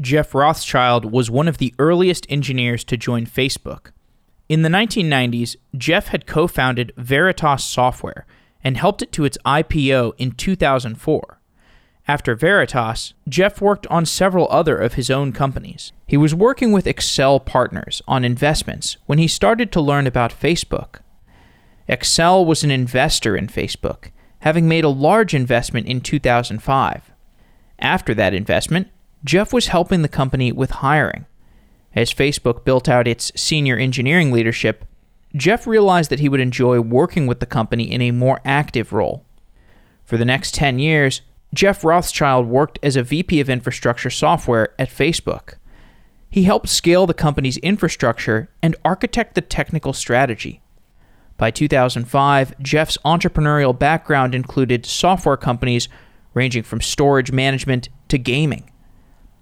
Jeff Rothschild was one of the earliest engineers to join Facebook. In the 1990s, Jeff had co founded Veritas Software and helped it to its IPO in 2004. After Veritas, Jeff worked on several other of his own companies. He was working with Accel Partners on investments when he started to learn about Facebook. Accel was an investor in Facebook, having made a large investment in 2005. After that investment, Jeff was helping the company with hiring. As Facebook built out its senior engineering leadership, Jeff realized that he would enjoy working with the company in a more active role. For the next 10 years, Jeff Rothschild worked as a VP of infrastructure software at Facebook. He helped scale the company's infrastructure and architect the technical strategy. By 2005, Jeff's entrepreneurial background included software companies ranging from storage management to gaming.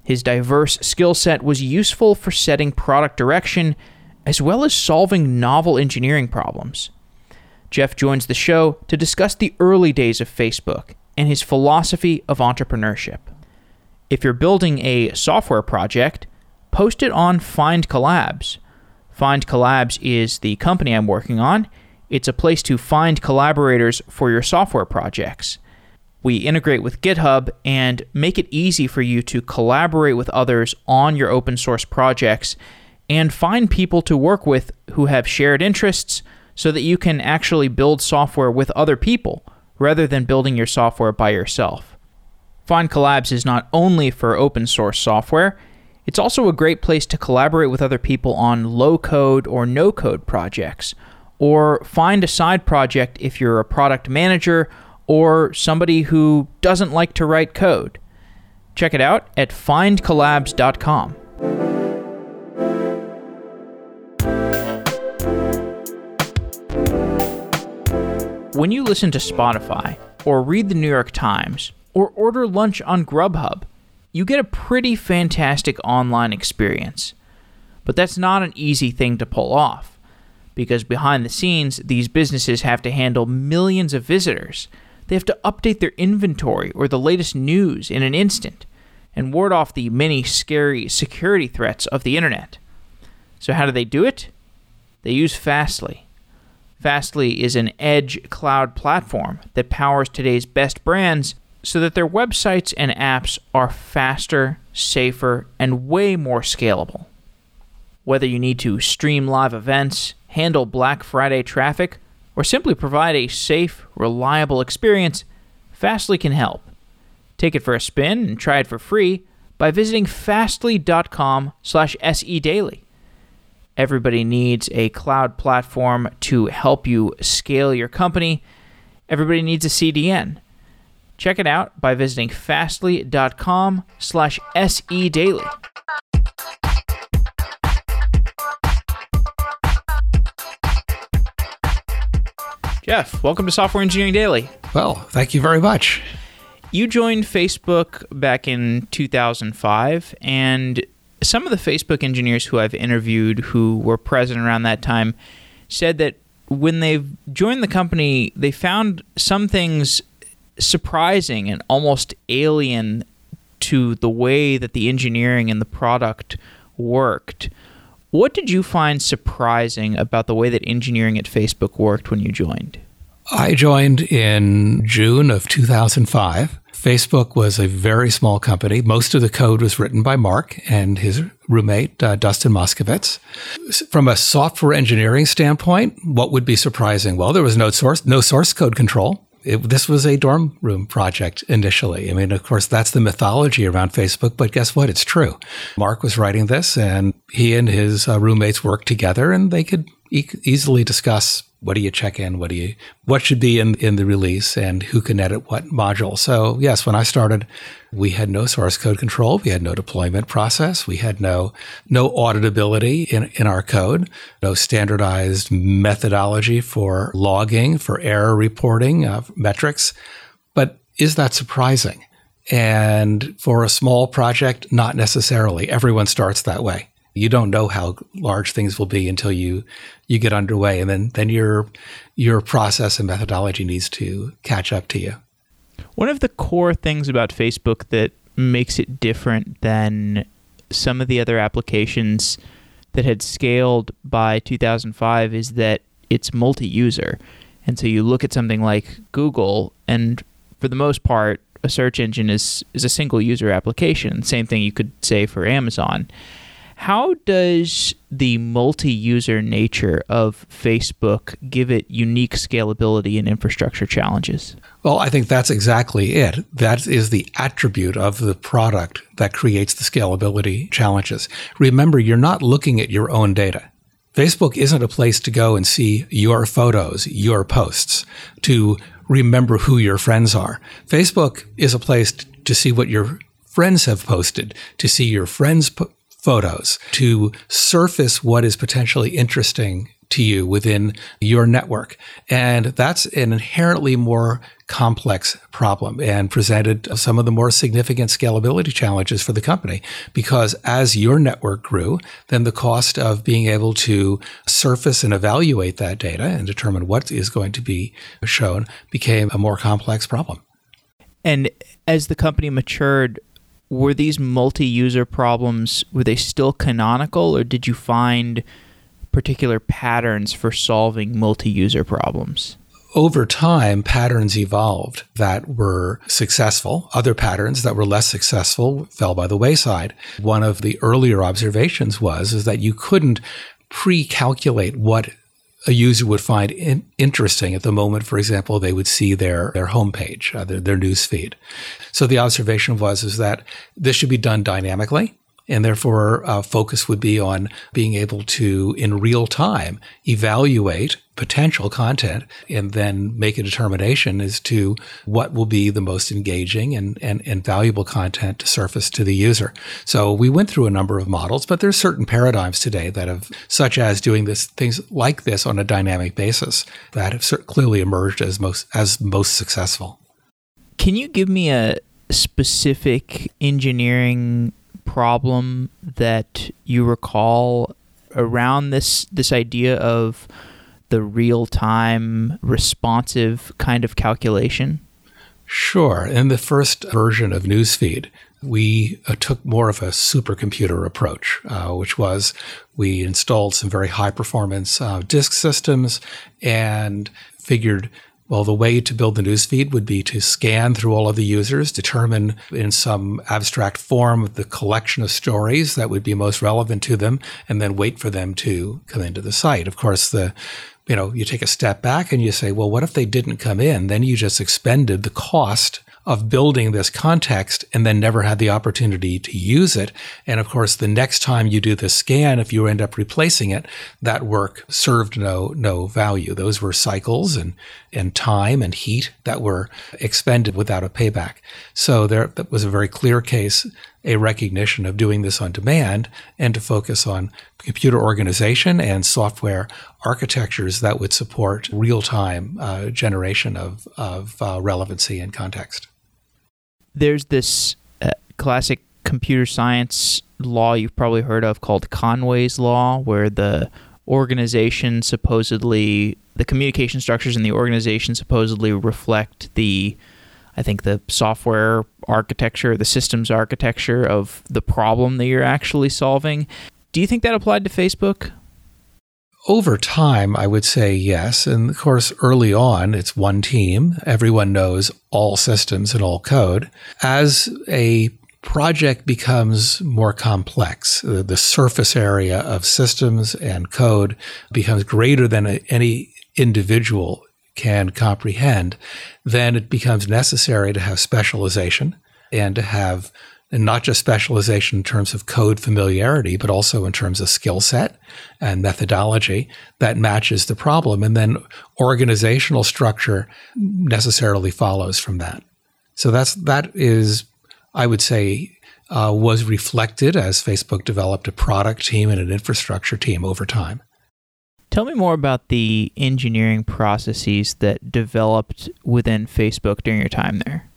His diverse skill set was useful for setting product direction as well as solving novel engineering problems. Jeff joins the show to discuss the early days of Facebook and his philosophy of entrepreneurship. If you're building a software project, post it on FindCollabs. Find Collabs is the company I'm working on. It's a place to find collaborators for your software projects. We integrate with GitHub and make it easy for you to collaborate with others on your open source projects and find people to work with who have shared interests so that you can actually build software with other people rather than building your software by yourself. FindCollabs is not only for open source software, it's also a great place to collaborate with other people on low code or no code projects, or find a side project if you're a product manager or somebody who doesn't like to write code. Check it out at findcollabs.com. When you listen to Spotify, or read the New York Times, or order lunch on Grubhub, you get a pretty fantastic online experience. But that's not an easy thing to pull off, because behind the scenes, these businesses have to handle millions of visitors. They have to update their inventory or the latest news in an instant and ward off the many scary security threats of the internet. So, how do they do it? They use Fastly. Fastly is an edge cloud platform that powers today's best brands so that their websites and apps are faster, safer, and way more scalable. Whether you need to stream live events, handle Black Friday traffic, or simply provide a safe, reliable experience, Fastly can help. Take it for a spin and try it for free by visiting fastly.com/sedaily. Everybody needs a cloud platform to help you scale your company. Everybody needs a CDN. Check it out by visiting fastly.com slash sedaily. Jeff, welcome to Software Engineering Daily. Well, thank you very much. You joined Facebook back in 2005, and some of the Facebook engineers who I've interviewed who were present around that time said that when they joined the company, they found some things surprising and almost alien to the way that the engineering and the product worked. What did you find surprising about the way that engineering at Facebook worked when you joined? I joined in June of 2005. Facebook was a very small company. Most of the code was written by Mark and his roommate, uh, Dustin Moskovitz. From a software engineering standpoint, what would be surprising? Well, there was no source, no source code control. It, this was a dorm room project initially. I mean, of course, that's the mythology around Facebook, but guess what? It's true. Mark was writing this, and he and his uh, roommates worked together, and they could e- easily discuss what do you check in? What do you what should be in in the release and who can edit what module? So yes, when I started, we had no source code control, we had no deployment process, we had no no auditability in, in our code, no standardized methodology for logging, for error reporting, uh, metrics. But is that surprising? And for a small project, not necessarily. Everyone starts that way you don't know how large things will be until you you get underway and then then your your process and methodology needs to catch up to you one of the core things about facebook that makes it different than some of the other applications that had scaled by 2005 is that it's multi-user. And so you look at something like Google and for the most part a search engine is is a single user application. Same thing you could say for Amazon. How does the multi user nature of Facebook give it unique scalability and infrastructure challenges? Well, I think that's exactly it. That is the attribute of the product that creates the scalability challenges. Remember, you're not looking at your own data. Facebook isn't a place to go and see your photos, your posts, to remember who your friends are. Facebook is a place to see what your friends have posted, to see your friends' po- photos, to surface what is potentially interesting to you within your network. And that's an inherently more complex problem and presented some of the more significant scalability challenges for the company because as your network grew, then the cost of being able to surface and evaluate that data and determine what is going to be shown became a more complex problem. And as the company matured, were these multi-user problems were they still canonical or did you find particular patterns for solving multi-user problems? over time, patterns evolved that were successful. Other patterns that were less successful fell by the wayside. One of the earlier observations was is that you couldn't pre-calculate what a user would find in- interesting at the moment, for example, they would see their, their homepage, uh, their, their news feed. So the observation was is that this should be done dynamically and therefore uh, focus would be on being able to in real time evaluate potential content and then make a determination as to what will be the most engaging and, and, and valuable content to surface to the user. So we went through a number of models, but there's certain paradigms today that have, such as doing this things like this on a dynamic basis that have clearly emerged as most, as most successful. Can you give me a specific engineering problem that you recall around this this idea of the real time responsive kind of calculation? Sure. In the first version of Newsfeed, we uh, took more of a supercomputer approach, uh, which was we installed some very high performance uh, disk systems and figured well, the way to build the newsfeed would be to scan through all of the users, determine in some abstract form the collection of stories that would be most relevant to them, and then wait for them to come into the site. Of course, the you know, you take a step back and you say, well, what if they didn't come in? Then you just expended the cost of building this context and then never had the opportunity to use it. And of course, the next time you do the scan, if you end up replacing it, that work served no, no value. Those were cycles and, and time and heat that were expended without a payback. So there, that was a very clear case, a recognition of doing this on demand and to focus on computer organization and software architectures that would support real time uh, generation of, of uh, relevancy and context there's this uh, classic computer science law you've probably heard of called Conway's law, where the organization supposedly the communication structures in the organization supposedly reflect the I think the software architecture, the systems architecture of the problem that you're actually solving. Do you think that applied to Facebook? Over time, I would say yes. And of course, early on, it's one team. Everyone knows all systems and all code. As a project becomes more complex, the surface area of systems and code becomes greater than any individual can comprehend, then it becomes necessary to have specialization and to have and not just specialization in terms of code familiarity, but also in terms of skill set and methodology that matches the problem. And then organizational structure necessarily follows from that. So that's that is, I would say, uh, was reflected as Facebook developed a product team and an infrastructure team over time. Tell me more about the engineering processes that developed within Facebook during your time there.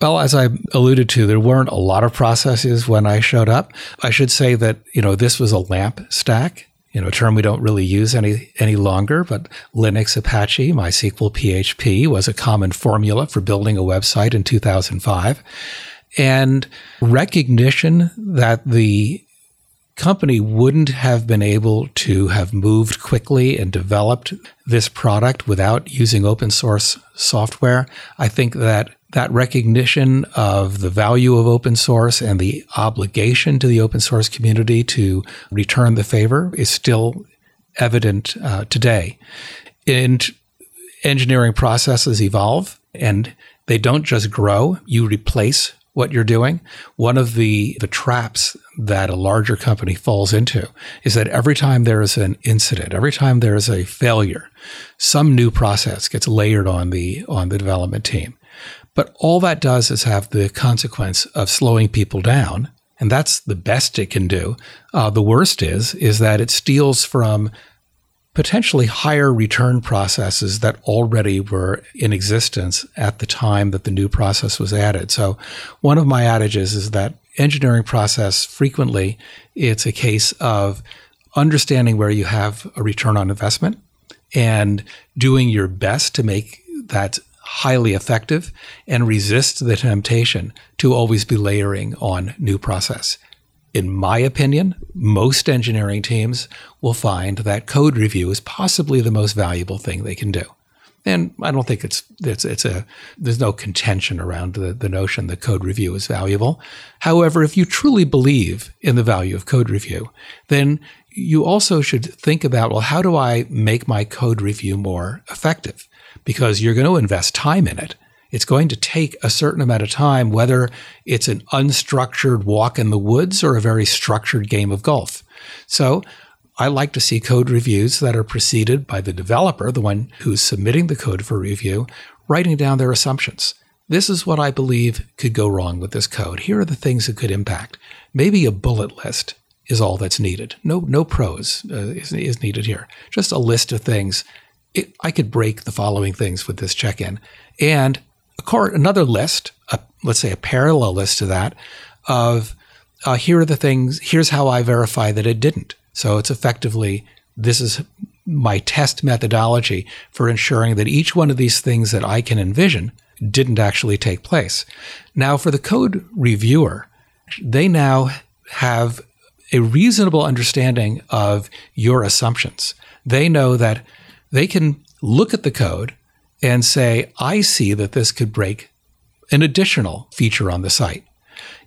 Well, as I alluded to, there weren't a lot of processes when I showed up. I should say that, you know, this was a LAMP stack, you know, a term we don't really use any, any longer, but Linux, Apache, MySQL, PHP was a common formula for building a website in 2005. and recognition that the company wouldn't have been able to have moved quickly and developed this product without using open source software. I think that that recognition of the value of open source and the obligation to the open source community to return the favor is still evident uh, today. And engineering processes evolve and they don't just grow, you replace what you're doing. One of the, the traps that a larger company falls into is that every time there is an incident, every time there is a failure, some new process gets layered on the on the development team. But all that does is have the consequence of slowing people down, and that's the best it can do. Uh, the worst is is that it steals from potentially higher return processes that already were in existence at the time that the new process was added. So one of my adages is that engineering process frequently it's a case of understanding where you have a return on investment and doing your best to make that highly effective and resist the temptation to always be layering on new process in my opinion, most engineering teams will find that code review is possibly the most valuable thing they can do. And I don't think it's it's it's a there's no contention around the, the notion that code review is valuable. However, if you truly believe in the value of code review, then you also should think about well, how do I make my code review more effective? Because you're going to invest time in it it's going to take a certain amount of time, whether it's an unstructured walk in the woods or a very structured game of golf. So I like to see code reviews that are preceded by the developer, the one who's submitting the code for review, writing down their assumptions. This is what I believe could go wrong with this code. Here are the things it could impact. Maybe a bullet list is all that's needed. No, no prose uh, is, is needed here. Just a list of things. It, I could break the following things with this check-in, and another list, a, let's say a parallel list to that, of uh, here are the things, here's how I verify that it didn't. So it's effectively, this is my test methodology for ensuring that each one of these things that I can envision didn't actually take place. Now, for the code reviewer, they now have a reasonable understanding of your assumptions. They know that they can look at the code and say, I see that this could break an additional feature on the site.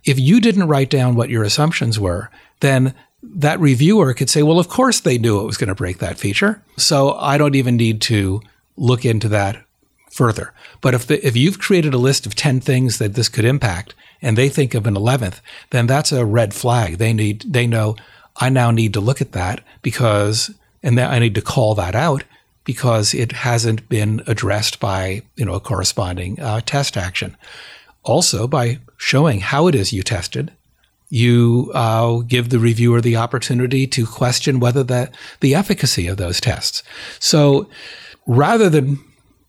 If you didn't write down what your assumptions were, then that reviewer could say, well, of course they knew it was going to break that feature. So I don't even need to look into that further. But if, the, if you've created a list of 10 things that this could impact and they think of an 11th, then that's a red flag. They need, they know I now need to look at that because, and I need to call that out because it hasn't been addressed by you know a corresponding uh, test action. Also, by showing how it is you tested, you uh, give the reviewer the opportunity to question whether the the efficacy of those tests. So, rather than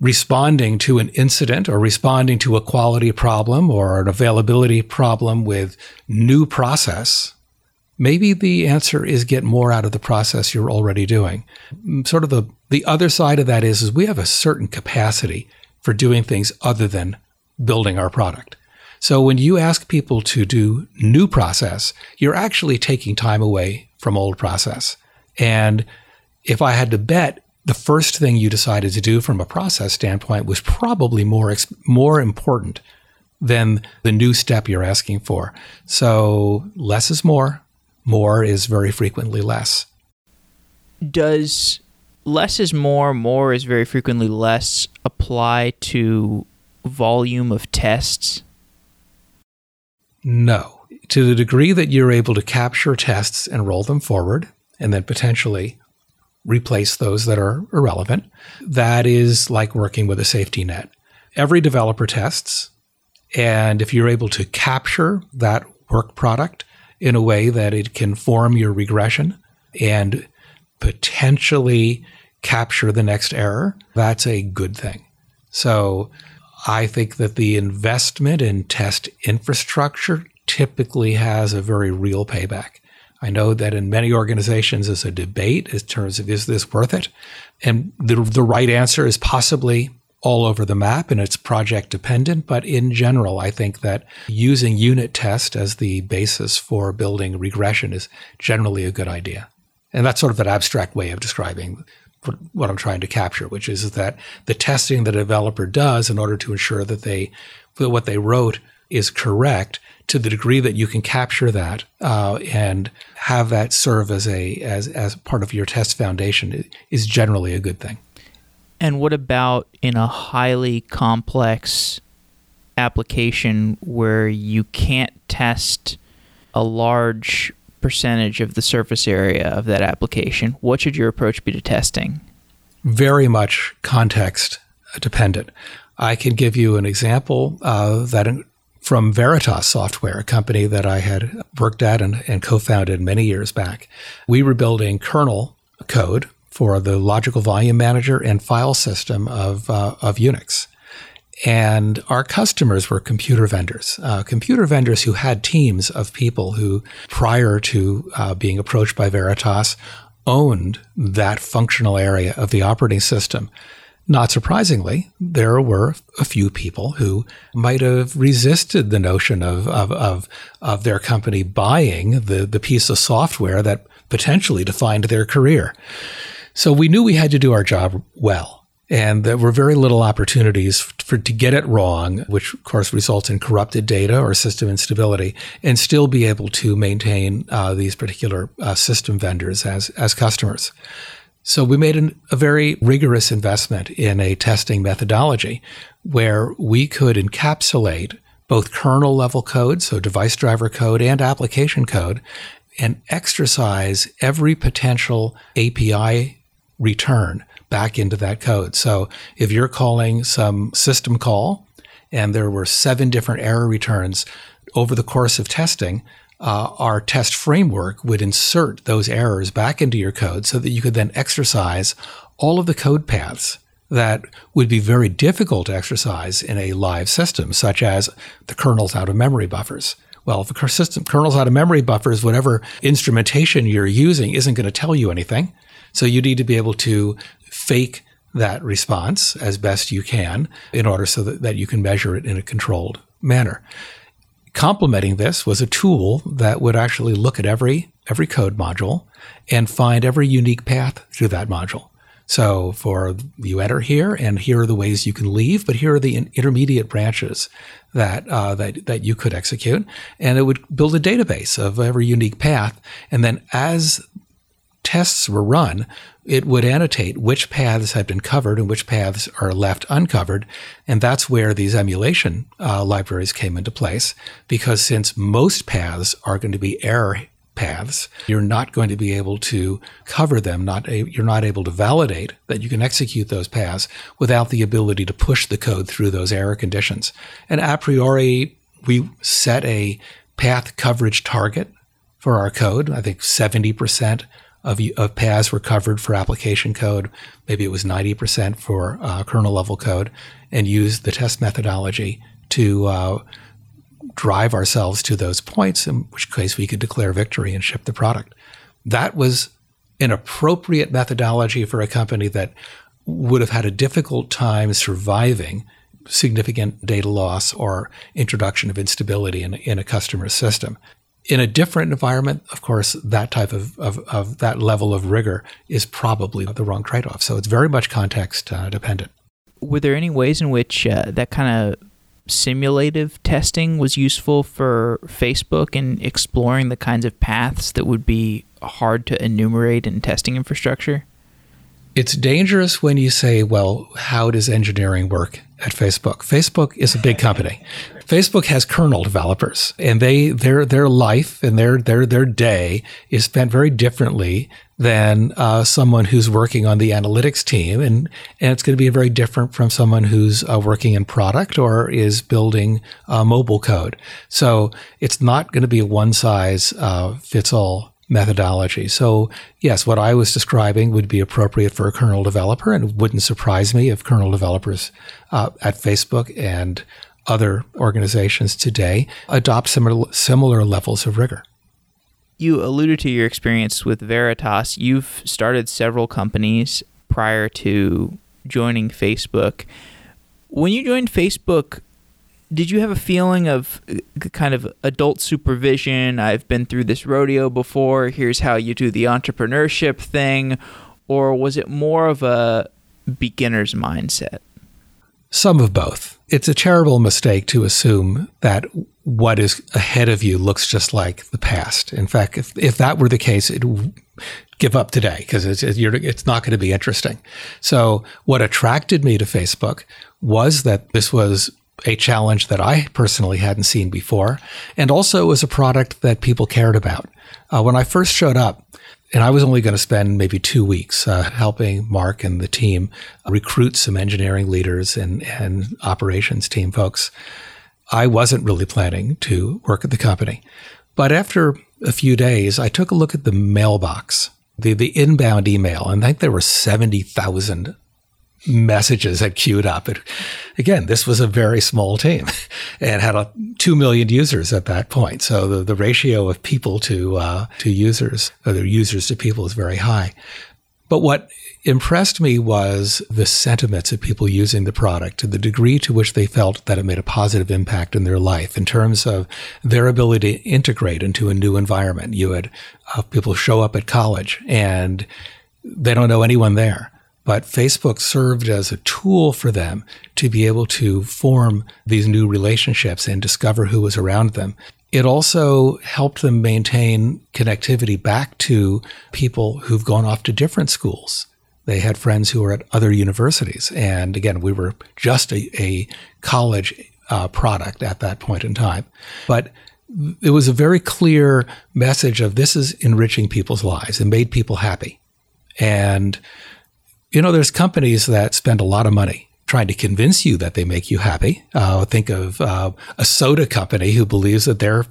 responding to an incident or responding to a quality problem or an availability problem with new process maybe the answer is get more out of the process you're already doing. Mm, sort of the, the other side of that is, is we have a certain capacity for doing things other than building our product. So when you ask people to do new process, you're actually taking time away from old process. And if I had to bet, the first thing you decided to do from a process standpoint was probably more more important than the new step you're asking for. So less is more more is very frequently less. Does less is more, more is very frequently less apply to volume of tests? No. To the degree that you're able to capture tests and roll them forward, and then potentially replace those that are irrelevant, that is like working with a safety net. Every developer tests, and if you're able to capture that work product in a way that it can form your regression and potentially capture the next error, that's a good thing. So I think that the investment in test infrastructure typically has a very real payback. I know that in many organizations there's a debate in terms of is this worth it? And the, the right answer is possibly all over the map and it's project dependent. But in general, I think that using unit test as the basis for building regression is generally a good idea. And that's sort of an abstract way of describing what I'm trying to capture, which is that the testing the developer does in order to ensure that they that what they wrote is correct to the degree that you can capture that uh, and have that serve as a as as part of your test foundation is generally a good thing. And what about in a highly complex application where you can't test a large percentage of the surface area of that application? What should your approach be to testing? Very much context dependent. I can give you an example uh, that from Veritas Software, a company that I had worked at and, and co founded many years back. We were building kernel code for the logical volume manager and file system of, uh, of Unix. And our customers were computer vendors, uh, computer vendors who had teams of people who, prior to uh, being approached by Veritas, owned that functional area of the operating system. Not surprisingly, there were a few people who might have resisted the notion of, of, of, of their company buying the, the piece of software that potentially defined their career. So we knew we had to do our job well. And there were very little opportunities for to get it wrong, which of course results in corrupted data or system instability, and still be able to maintain uh, these particular uh, system vendors as as customers. So we made an, a very rigorous investment in a testing methodology where we could encapsulate both kernel level code, so device driver code and application code, and exercise every potential API return back into that code. So if you're calling some system call and there were seven different error returns over the course of testing, uh, our test framework would insert those errors back into your code so that you could then exercise all of the code paths that would be very difficult to exercise in a live system, such as the kernel's out of memory buffers. Well, if the system kernel's out of memory buffers, whatever instrumentation you're using isn't going to tell you anything. So you need to be able to fake that response as best you can in order so that, that you can measure it in a controlled manner. Complementing this was a tool that would actually look at every every code module and find every unique path through that module. So for you enter here, and here are the ways you can leave, but here are the intermediate branches that uh, that that you could execute, and it would build a database of every unique path. And then as tests were run, it would annotate which paths had been covered and which paths are left uncovered. And that's where these emulation uh, libraries came into place, because since most paths are going to be error paths, you're not going to be able to cover them. Not a, you're not able to validate that you can execute those paths without the ability to push the code through those error conditions. And a priori, we set a path coverage target for our code. I think 70% of, of paths were covered for application code. Maybe it was 90% for uh, kernel level code, and used the test methodology to uh, drive ourselves to those points, in which case we could declare victory and ship the product. That was an appropriate methodology for a company that would have had a difficult time surviving significant data loss or introduction of instability in, in a customer system in a different environment, of course, that type of, of, of, that level of rigor is probably the wrong trade off. So it's very much context uh, dependent. Were there any ways in which uh, that kind of simulative testing was useful for Facebook in exploring the kinds of paths that would be hard to enumerate in testing infrastructure? It's dangerous when you say, well, how does engineering work at Facebook? Facebook is a big company. Facebook has kernel developers and they their their life and their their their day is spent very differently than uh, someone who's working on the analytics team and and it's going to be very different from someone who's uh, working in product or is building uh, mobile code. So it's not going to be a one size uh, fits all methodology. So, yes, what I was describing would be appropriate for a kernel developer, and wouldn't surprise me if kernel developers uh, at Facebook and other organizations today adopt similar, similar levels of rigor. You alluded to your experience with Veritas. You've started several companies prior to joining Facebook. When you joined Facebook, did you have a feeling of uh, kind of adult supervision? I've been through this rodeo before. Here's how you do the entrepreneurship thing. Or was it more of a beginner's mindset? Some of both. It's a terrible mistake to assume that what is ahead of you looks just like the past. In fact, if, if that were the case, it give up today because it's, it's not going to be interesting. So what attracted me to Facebook was that this was a challenge that I personally hadn't seen before, and also was a product that people cared about. Uh, when I first showed up, and I was only going to spend maybe two weeks uh, helping Mark and the team recruit some engineering leaders and, and operations team folks. I wasn't really planning to work at the company. But after a few days, I took a look at the mailbox, the, the inbound email, and I think there were 70,000 messages had queued up. It, again, this was a very small team and had a, 2 million users at that point. So the, the ratio of people to, uh, to users, or users to people is very high. But what impressed me was the sentiments of people using the product to the degree to which they felt that it made a positive impact in their life in terms of their ability to integrate into a new environment. You had uh, people show up at college and they don't know anyone there but Facebook served as a tool for them to be able to form these new relationships and discover who was around them. It also helped them maintain connectivity back to people who've gone off to different schools. They had friends who were at other universities. And again, we were just a, a college uh, product at that point in time. But it was a very clear message of this is enriching people's lives and made people happy. And you know, there's companies that spend a lot of money trying to convince you that they make you happy. Uh, think of uh, a soda company who believes that their,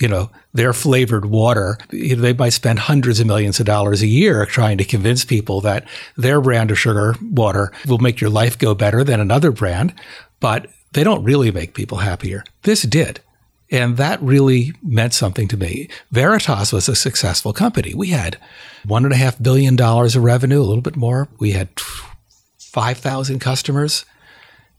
you know, their flavored water, you know, they might spend hundreds of millions of dollars a year trying to convince people that their brand of sugar water will make your life go better than another brand, but they don't really make people happier. This did. And that really meant something to me. Veritas was a successful company. We had one and a half billion dollars of revenue, a little bit more. We had 5,000 customers.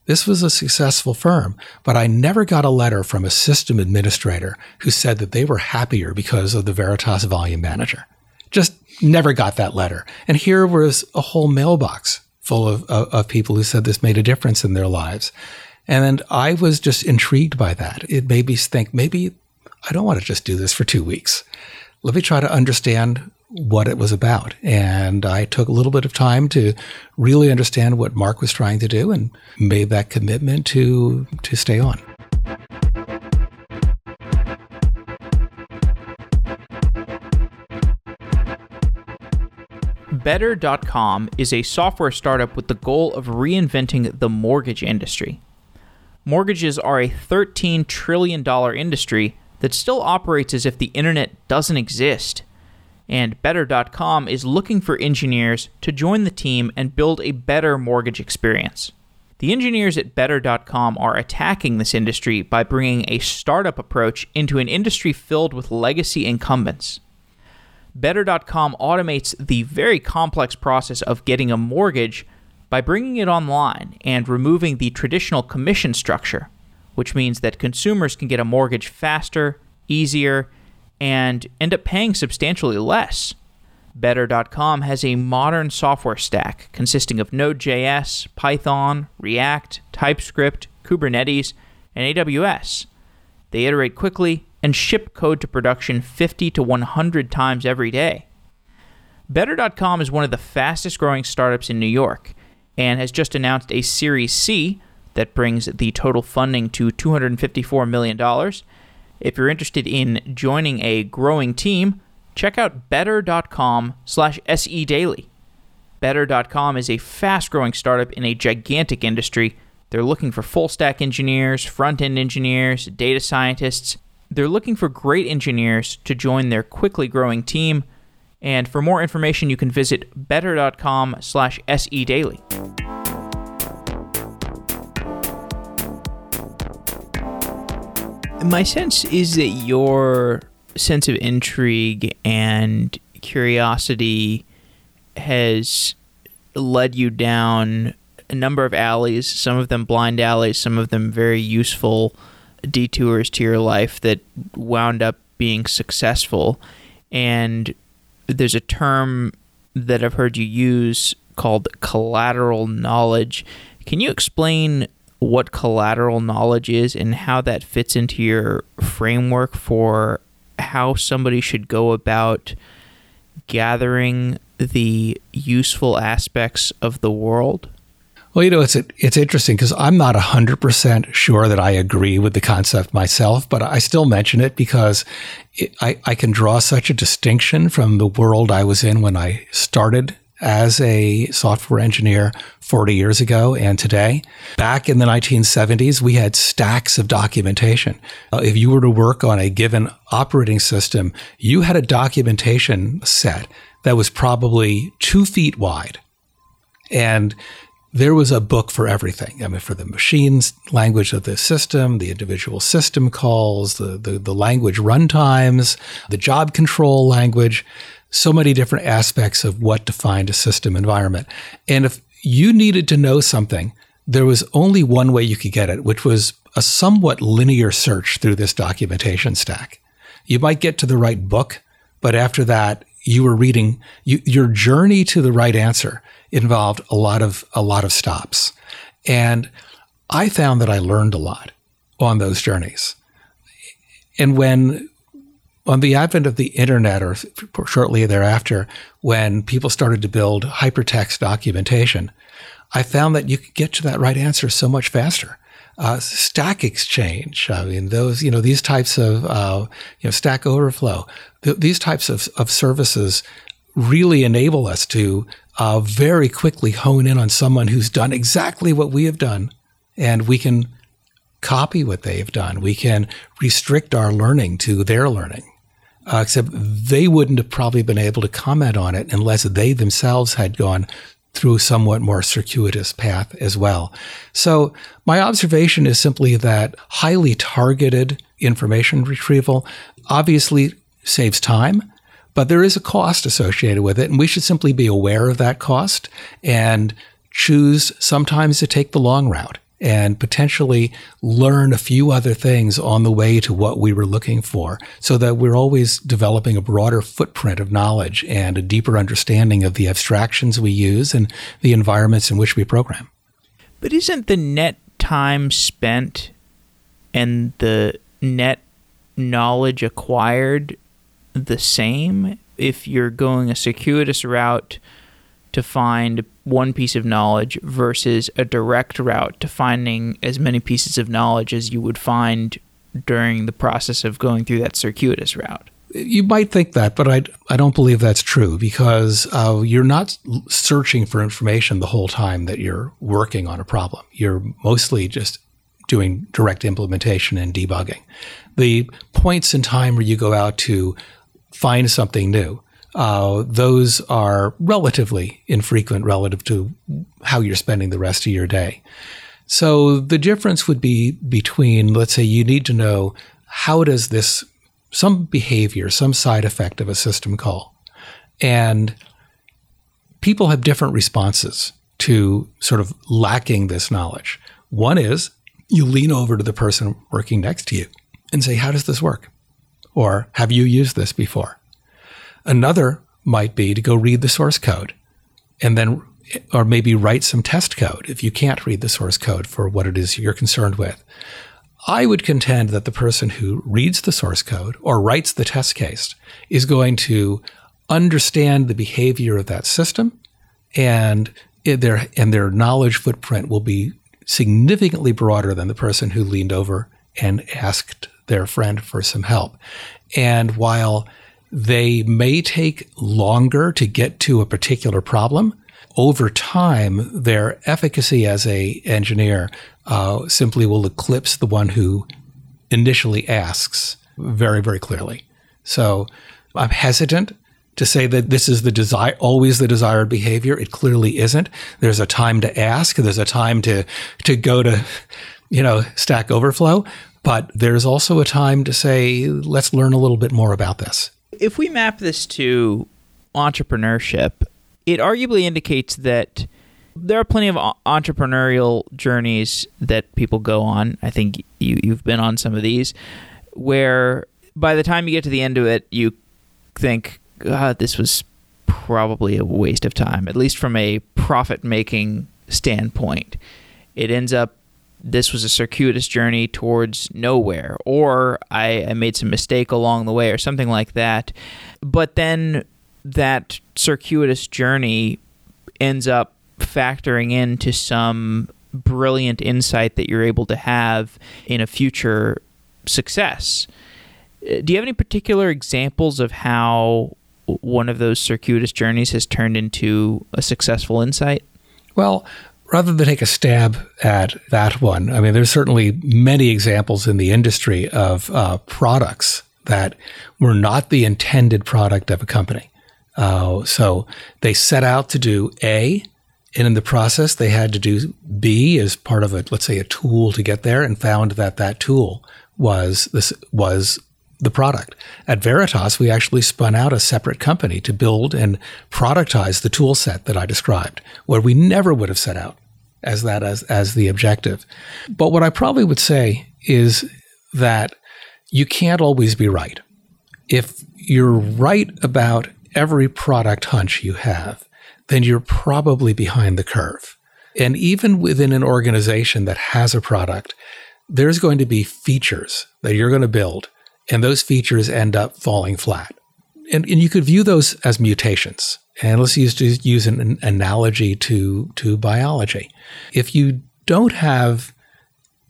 This was a successful firm, but I never got a letter from a system administrator who said that they were happier because of the Veritas Volume Manager. Just never got that letter. And here was a whole mailbox full of, of, of people who said this made a difference in their lives. And I was just intrigued by that. It made me think maybe I don't want to just do this for two weeks. Let me try to understand what it was about. And I took a little bit of time to really understand what Mark was trying to do and made that commitment to, to stay on. Better.com is a software startup with the goal of reinventing the mortgage industry mortgages are a $13 trillion industry that still operates as if the internet doesn't exist. And Better.com is looking for engineers to join the team and build a better mortgage experience. The engineers at Better.com are attacking this industry by bringing a startup approach into an industry filled with legacy incumbents. Better.com automates the very complex process of getting a mortgage by bringing it online and removing the traditional commission structure, which means that consumers can get a mortgage faster, easier, and end up paying substantially less. Better.com has a modern software stack consisting of Node.js, Python, React, TypeScript, Kubernetes, and AWS. They iterate quickly and ship code to production 50 to 100 times every day. Better.com is one of the fastest growing startups in New York and has just announced a Series C that brings the total funding to $254 million. If you're interested in joining a growing team, check out better.com slash sedaily. Better.com is a fast-growing startup in a gigantic industry. They're looking for full-stack engineers, front-end engineers, data scientists. They're looking for great engineers to join their quickly growing team – and for more information, you can visit better.com slash sedaily. My sense is that your sense of intrigue and curiosity has led you down a number of alleys, some of them blind alleys, some of them very useful detours to your life that wound up being successful. And there's a term that I've heard you use called collateral knowledge. Can you explain what collateral knowledge is and how that fits into your framework for how somebody should go about gathering the useful aspects of the world? Well, you know, it's it's interesting because I'm not 100% sure that I agree with the concept myself, but I still mention it because it, I, I can draw such a distinction from the world I was in when I started as a software engineer 40 years ago and today. Back in the 1970s, we had stacks of documentation. Uh, if you were to work on a given operating system, you had a documentation set that was probably two feet wide. And there was a book for everything. I mean, for the machines language of the system, the individual system calls, the, the, the language runtimes, the job control language so many different aspects of what defined a system environment. And if you needed to know something, there was only one way you could get it, which was a somewhat linear search through this documentation stack. You might get to the right book, but after that, you were reading you, your journey to the right answer involved a lot of a lot of stops, and I found that I learned a lot on those journeys. And when on the advent of the internet or shortly thereafter, when people started to build hypertext documentation, I found that you could get to that right answer so much faster. Uh, stack Exchange, I mean, those, you know, these types of, uh, you know, Stack Overflow, th- these types of, of services really enable us to uh, very quickly hone in on someone who's done exactly what we have done. And we can copy what they've done. We can restrict our learning to their learning uh, except they wouldn't have probably been able to comment on it unless they themselves had gone through somewhat more circuitous path as well. So my observation is simply that highly targeted information retrieval obviously saves time, but there is a cost associated with it. And we should simply be aware of that cost and choose sometimes to take the long route and potentially learn a few other things on the way to what we were looking for so that we're always developing a broader footprint of knowledge and a deeper understanding of the abstractions we use and the environments in which we program. But isn't the net time spent and the net knowledge acquired the same if you're going a circuitous route to find one piece of knowledge versus a direct route to finding as many pieces of knowledge as you would find during the process of going through that circuitous route. You might think that, but I, I don't believe that's true because uh, you're not searching for information the whole time that you're working on a problem. You're mostly just doing direct implementation and debugging. The points in time where you go out to find something new, uh, those are relatively infrequent relative to how you're spending the rest of your day. So the difference would be between, let's say, you need to know how does this, some behavior, some side effect of a system call. And people have different responses to sort of lacking this knowledge. One is you lean over to the person working next to you and say, How does this work? Or have you used this before? Another might be to go read the source code and then, or maybe write some test code if you can't read the source code for what it is you're concerned with. I would contend that the person who reads the source code or writes the test case is going to understand the behavior of that system and their and their knowledge footprint will be significantly broader than the person who leaned over and asked their friend for some help. And while they may take longer to get to a particular problem. Over time, their efficacy as a engineer uh, simply will eclipse the one who initially asks very, very clearly. So I'm hesitant to say that this is the desire, always the desired behavior. It clearly isn't. There's a time to ask. There's a time to, to go to, you know, Stack Overflow. But there's also a time to say, let's learn a little bit more about this if we map this to entrepreneurship, it arguably indicates that there are plenty of entrepreneurial journeys that people go on. I think you you've been on some of these where by the time you get to the end of it, you think, God, this was probably a waste of time, at least from a profit making standpoint. It ends up this was a circuitous journey towards nowhere, or I, I made some mistake along the way, or something like that. But then that circuitous journey ends up factoring into some brilliant insight that you're able to have in a future success. Uh, do you have any particular examples of how one of those circuitous journeys has turned into a successful insight? Well, rather than take a stab at that one, I mean, there's certainly many examples in the industry of uh, products that were not the intended product of a company. Uh, so they set out to do A, and in the process, they had to do B as part of a, let's say, a tool to get there, and found that that tool was this was the product. At Veritas, we actually spun out a separate company to build and productize the tool set that I described, where we never would have set out as that as, as the objective. But what I probably would say is that you can't always be right. If you're right about every product hunch you have, then you're probably behind the curve. And even within an organization that has a product, there's going to be features that you're going to build, and those features end up falling flat. And, and you could view those as mutations. And let's use, use an analogy to, to biology. If you don't have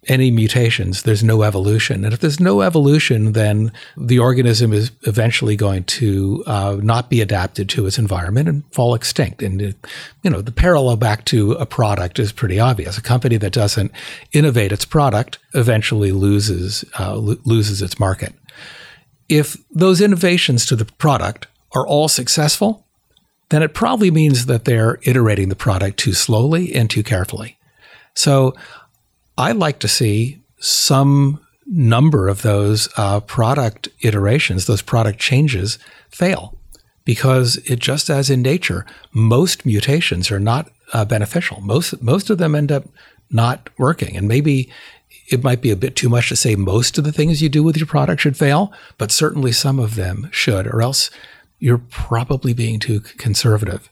any mutations, there's no evolution. And if there's no evolution, then the organism is eventually going to uh, not be adapted to its environment and fall extinct. And, it, you know, the parallel back to a product is pretty obvious. A company that doesn't innovate its product eventually loses, uh, lo- loses its market. If those innovations to the product are all successful, then it probably means that they're iterating the product too slowly and too carefully. So I like to see some number of those uh, product iterations, those product changes, fail because it just as in nature, most mutations are not uh, beneficial. Most most of them end up not working, and maybe it might be a bit too much to say most of the things you do with your product should fail, but certainly some of them should, or else you're probably being too conservative.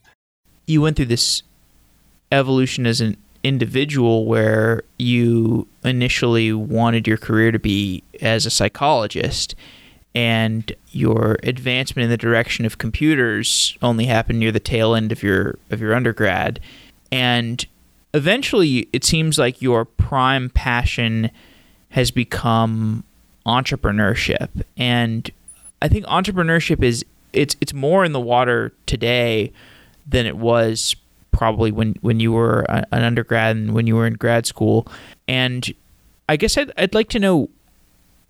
You went through this evolution as an individual where you initially wanted your career to be as a psychologist and your advancement in the direction of computers only happened near the tail end of your of your undergrad and eventually it seems like your prime passion has become entrepreneurship and I think entrepreneurship is it's it's more in the water today than it was probably when when you were an undergrad and when you were in grad school. And I guess I'd, I'd like to know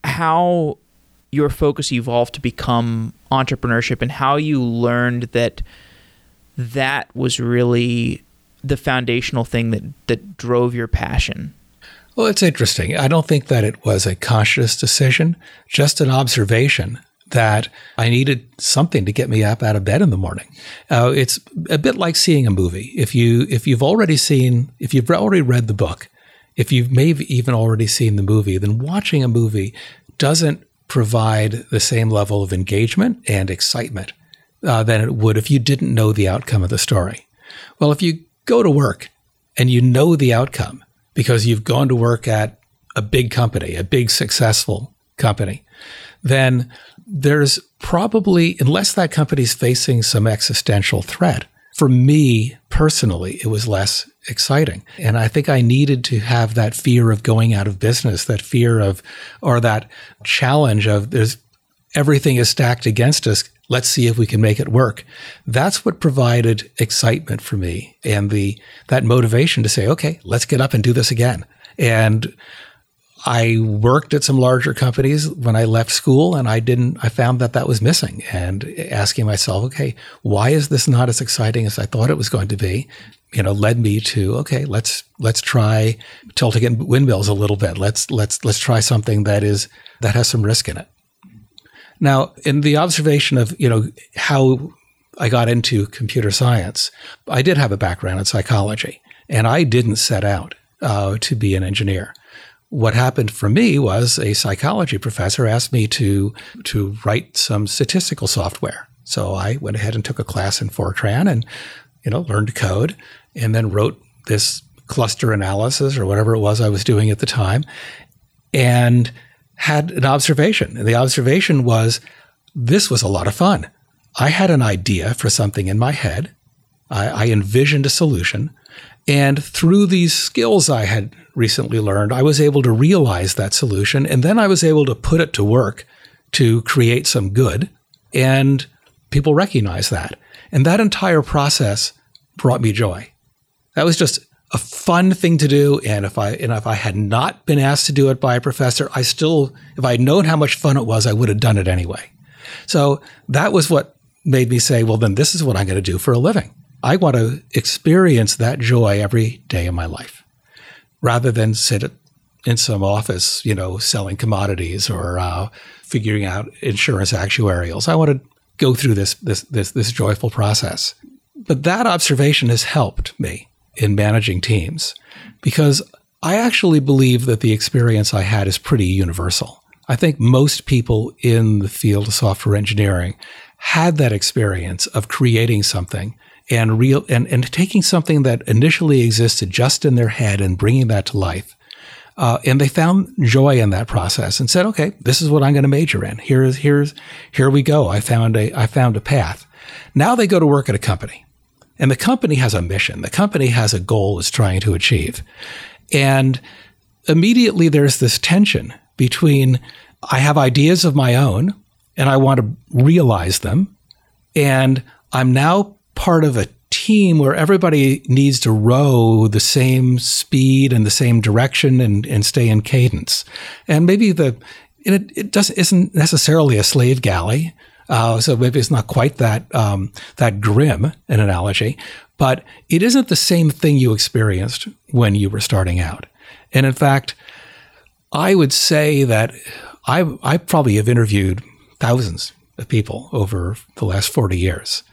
how your focus evolved to become entrepreneurship and how you learned that that was really the foundational thing that that drove your passion. Well, it's interesting. I don't think that it was a conscious decision, just an observation that I needed something to get me up out of bed in the morning. Uh, it's a bit like seeing a movie. If you if you've already seen if you've already read the book, if you've maybe even already seen the movie, then watching a movie doesn't provide the same level of engagement and excitement uh, than it would if you didn't know the outcome of the story. Well, if you go to work and you know the outcome because you've gone to work at a big company, a big successful company, then there's probably, unless that company's facing some existential threat, for me personally, it was less exciting. And I think I needed to have that fear of going out of business, that fear of, or that challenge of there's everything is stacked against us. Let's see if we can make it work. That's what provided excitement for me and the, that motivation to say, okay, let's get up and do this again. And I worked at some larger companies when I left school and I didn't, I found that that was missing and asking myself, okay, why is this not as exciting as I thought it was going to be? You know, led me to, okay, let's, let's try tilting in windmills a little bit. Let's, let's, let's try something that is, that has some risk in it. Now, in the observation of, you know, how I got into computer science, I did have a background in psychology. And I didn't set out uh, to be an engineer. What happened for me was a psychology professor asked me to to write some statistical software. So I went ahead and took a class in Fortran and you know learned code and then wrote this cluster analysis or whatever it was I was doing at the time and had an observation. And the observation was this was a lot of fun. I had an idea for something in my head. I, I envisioned a solution. And through these skills I had recently learned, I was able to realize that solution. And then I was able to put it to work to create some good. And people recognize that. And that entire process brought me joy. That was just a fun thing to do. And if I and if I had not been asked to do it by a professor, I still, if I had known how much fun it was, I would have done it anyway. So that was what made me say, well, then this is what I'm going to do for a living. I want to experience that joy every day of my life, rather than sit in some office, you know, selling commodities or uh, figuring out insurance actuarials. I want to go through this this this this joyful process. But that observation has helped me in managing teams because I actually believe that the experience I had is pretty universal. I think most people in the field of software engineering had that experience of creating something and real and, and taking something that initially existed just in their head and bringing that to life. Uh, and they found joy in that process and said, "Okay, this is what I'm going to major in. Here's here's here we go. I found a I found a path." Now they go to work at a company and the company has a mission. The company has a goal it's trying to achieve. And immediately there's this tension between I have ideas of my own and I want to realize them. And I'm now part of a team where everybody needs to row the same speed and the same direction and, and stay in cadence. And maybe the it, it doesn't isn't necessarily a slave galley. Uh, so maybe it's not quite that um, that grim an analogy, but it isn't the same thing you experienced when you were starting out. And in fact, I would say that I I probably have interviewed thousands of people over the last forty years.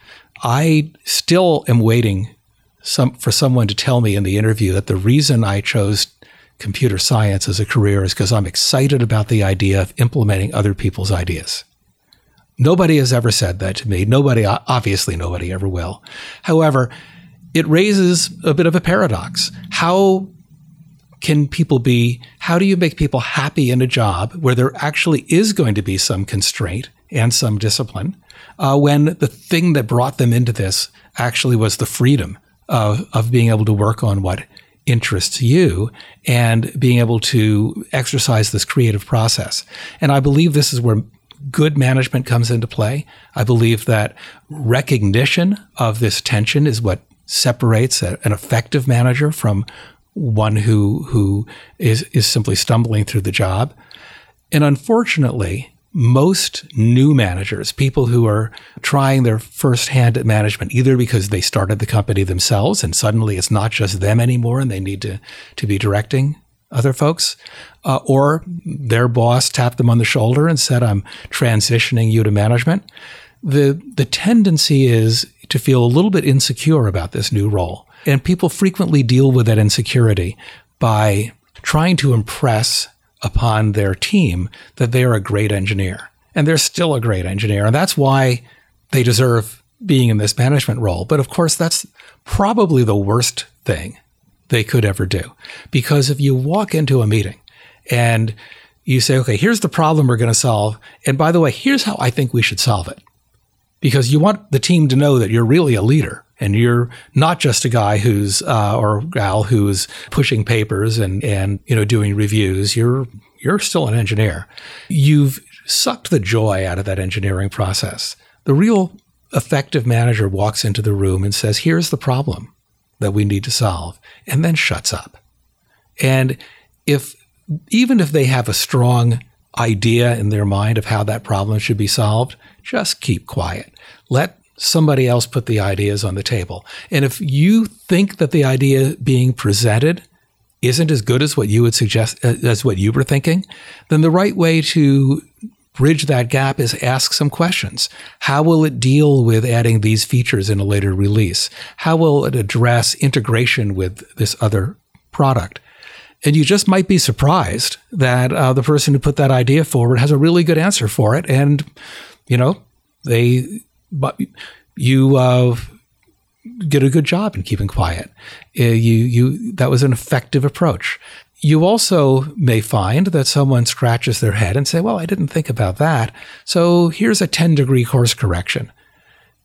I still am waiting some for someone to tell me in the interview that the reason I chose computer science as a career is because I'm excited about the idea of implementing other people's ideas. Nobody has ever said that to me. Nobody, obviously, nobody ever will. However, it raises a bit of a paradox. How can people be, how do you make people happy in a job where there actually is going to be some constraint and some discipline uh, when the thing that brought them into this actually was the freedom of, of being able to work on what interests you and being able to exercise this creative process. And I believe this is where good management comes into play. I believe that recognition of this tension is what separates a, an effective manager from one who who is is simply stumbling through the job. And unfortunately, most new managers, people who are trying their first hand at management, either because they started the company themselves and suddenly it's not just them anymore and they need to, to be directing other folks, uh, or their boss tapped them on the shoulder and said, I'm transitioning you to management. The, the tendency is to feel a little bit insecure about this new role. And people frequently deal with that insecurity by trying to impress upon their team that they are a great engineer. And they're still a great engineer. And that's why they deserve being in this management role. But of course, that's probably the worst thing they could ever do. Because if you walk into a meeting and you say, okay, here's the problem we're going to solve. And by the way, here's how I think we should solve it. Because you want the team to know that you're really a leader and you're not just a guy who's, uh, or gal who's pushing papers and, and, you know, doing reviews. You're, you're still an engineer. You've sucked the joy out of that engineering process. The real effective manager walks into the room and says, here's the problem that we need to solve, and then shuts up. And if even if they have a strong idea in their mind of how that problem should be solved, just keep quiet. Let somebody else put the ideas on the table. And if you think that the idea being presented isn't as good as what you would suggest uh, as what you were thinking, then the right way to bridge that gap is ask some questions. How will it deal with adding these features in a later release? How will it address integration with this other product? And you just might be surprised that uh, the person who put that idea forward has a really good answer for it. And, you know, they, but you, uh, get a good job in keeping quiet. Uh, you, you, that was an effective approach. You also may find that someone scratches their head and say, well, I didn't think about that. So here's a 10 degree course correction.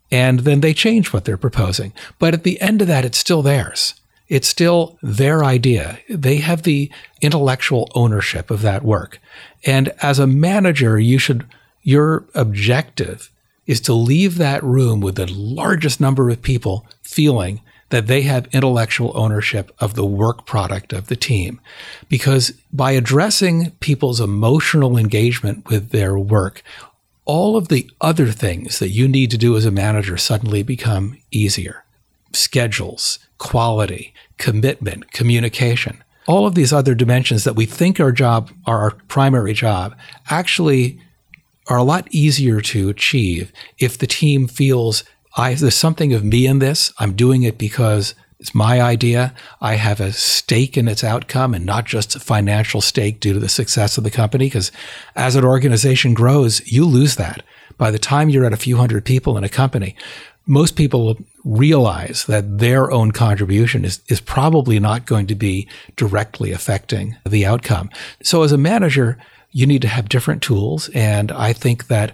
And then they change what they're proposing. But at the end of that, it's still theirs. It's still their idea. They have the intellectual ownership of that work. And as a manager, you should, your objective is to leave that room with the largest number of people feeling that they have intellectual ownership of the work product of the team. Because by addressing people's emotional engagement with their work, all of the other things that you need to do as a manager suddenly become easier. Schedules, quality, commitment, communication. All of these other dimensions that we think our job are our primary job actually are a lot easier to achieve if the team feels I, there's something of me in this. I'm doing it because it's my idea. I have a stake in its outcome and not just a financial stake due to the success of the company. Because as an organization grows, you lose that. By the time you're at a few hundred people in a company, most people realize that their own contribution is, is probably not going to be directly affecting the outcome. So as a manager, you need to have different tools. And I think that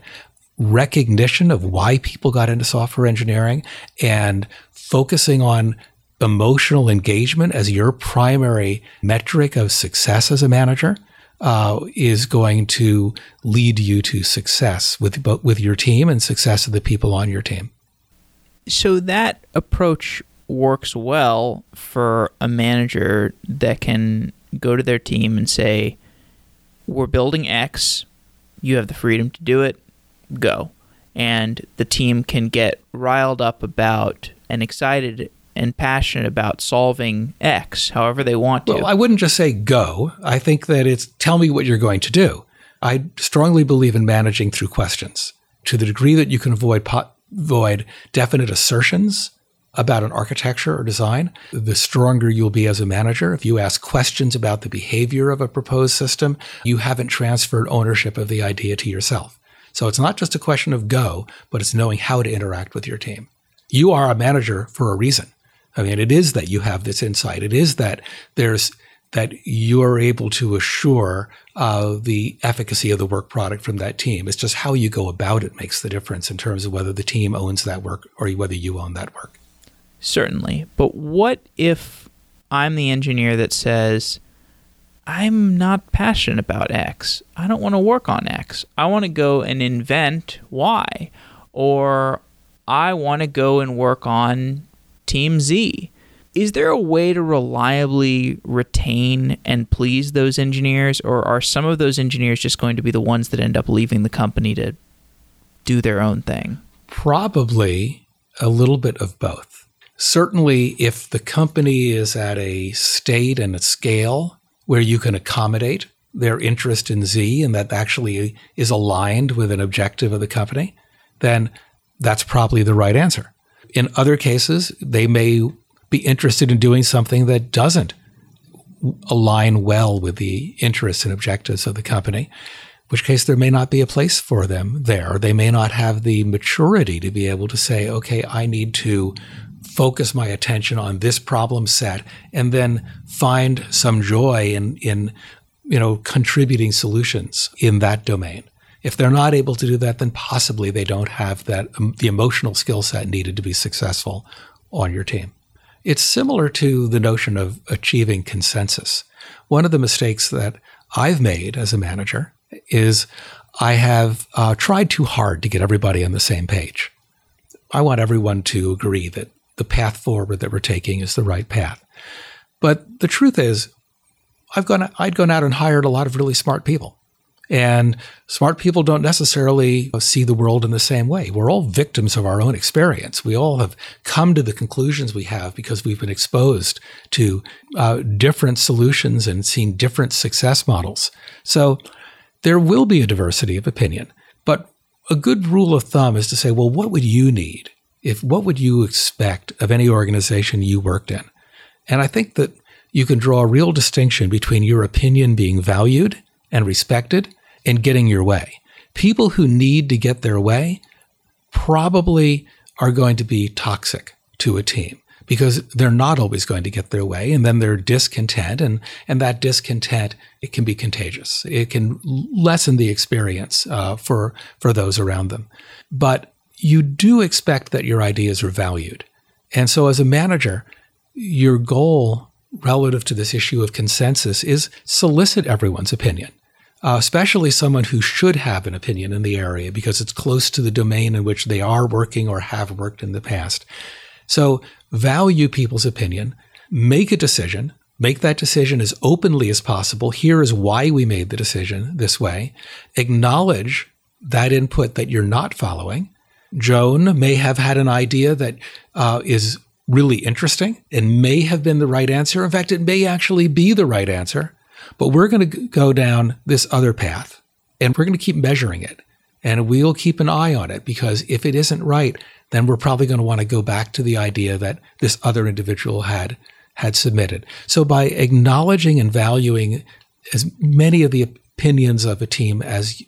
recognition of why people got into software engineering and focusing on emotional engagement as your primary metric of success as a manager uh, is going to lead you to success with with your team and success of the people on your team. So that approach works well for a manager that can go to their team and say, "We're building X. You have the freedom to do it go. And the team can get riled up about and excited and passionate about solving X however they want to. Well, I wouldn't just say go. I think that it's tell me what you're going to do. I strongly believe in managing through questions. To the degree that you can avoid avoid definite assertions about an architecture or design, the stronger you'll be as a manager. If you ask questions about the behavior of a proposed system, you haven't transferred ownership of the idea to yourself. So it's not just a question of go, but it's knowing how to interact with your team. You are a manager for a reason. I mean, it is that you have this insight. It is that there's that you are able to assure uh, the efficacy of the work product from that team. It's just how you go about it makes the difference in terms of whether the team owns that work or whether you own that work. Certainly. But what if I'm the engineer that says, I'm not passionate about X. I don't want to work on X. I want to go and invent Y. Or I want to go and work on Team Z. Is there a way to reliably retain and please those engineers, or are some of those engineers just going to be the ones that end up leaving the company to do their own thing? Probably a little bit of both. Certainly, if the company is at a state and a scale where you can accommodate their interest in Z and that actually is aligned with an objective of the company, then that's probably the right answer. In other cases, they may be interested in doing something that doesn't align well with the interests and objectives of the company, which case there may not be a place for them there. They may not have the maturity to be able to say, okay, I need to focus my attention on this problem set and then find some joy in, in you know, contributing solutions in that domain. If they're not able to do that, then possibly they don't have that um, the emotional skill set needed to be successful on your team. It's similar to the notion of achieving consensus. One of the mistakes that I've made as a manager is I have uh, tried too hard to get everybody on the same page. I want everyone to agree that the path forward that we're taking is the right path. But the truth is, I've gone, I'd gone out and hired a lot of really smart people. And smart people don't necessarily see the world in the same way. We're all victims of our own experience. We all have come to the conclusions we have because we've been exposed to uh, different solutions and seen different success models. So there will be a diversity of opinion. But a good rule of thumb is to say, well, what would you need? If what would you expect of any organization you worked in? And I think that you can draw a real distinction between your opinion being valued and respected and getting your way. People who need to get their way probably are going to be toxic to a team because they're not always going to get their way and then they're discontent and and that discontent it can be contagious it can lessen the experience uh, for for those around them but you do expect that your ideas are valued and so as a manager your goal relative to this issue of consensus is solicit everyone's opinion uh, especially someone who should have an opinion in the area because it's close to the domain in which they are working or have worked in the past so value people's opinion, make a decision, make that decision as openly as possible. Here is why we made the decision this way. Acknowledge that input that you're not following. Joan may have had an idea that uh, is really interesting and may have been the right answer. In fact, it may actually be the right answer, but we're going to go down this other path and we're going to keep measuring it and we'll keep an eye on it because if it isn't right, then we're probably going to want to go back to the idea that this other individual had had submitted. So by acknowledging and valuing as many of the opinions of a team as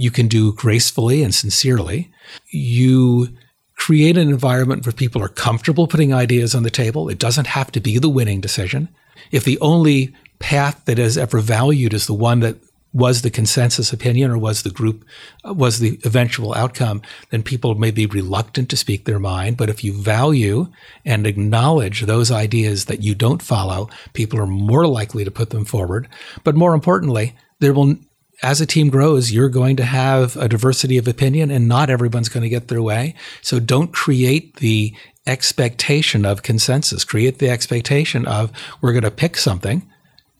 you can do gracefully and sincerely, you create an environment where people are comfortable putting ideas on the table. It doesn't have to be the winning decision. If the only path that is ever valued is the one that was the consensus opinion or was the group uh, was the eventual outcome then people may be reluctant to speak their mind but if you value and acknowledge those ideas that you don't follow people are more likely to put them forward but more importantly there will as a team grows you're going to have a diversity of opinion and not everyone's going to get their way. So don't create the expectation of consensus. Create the expectation of we're going to pick something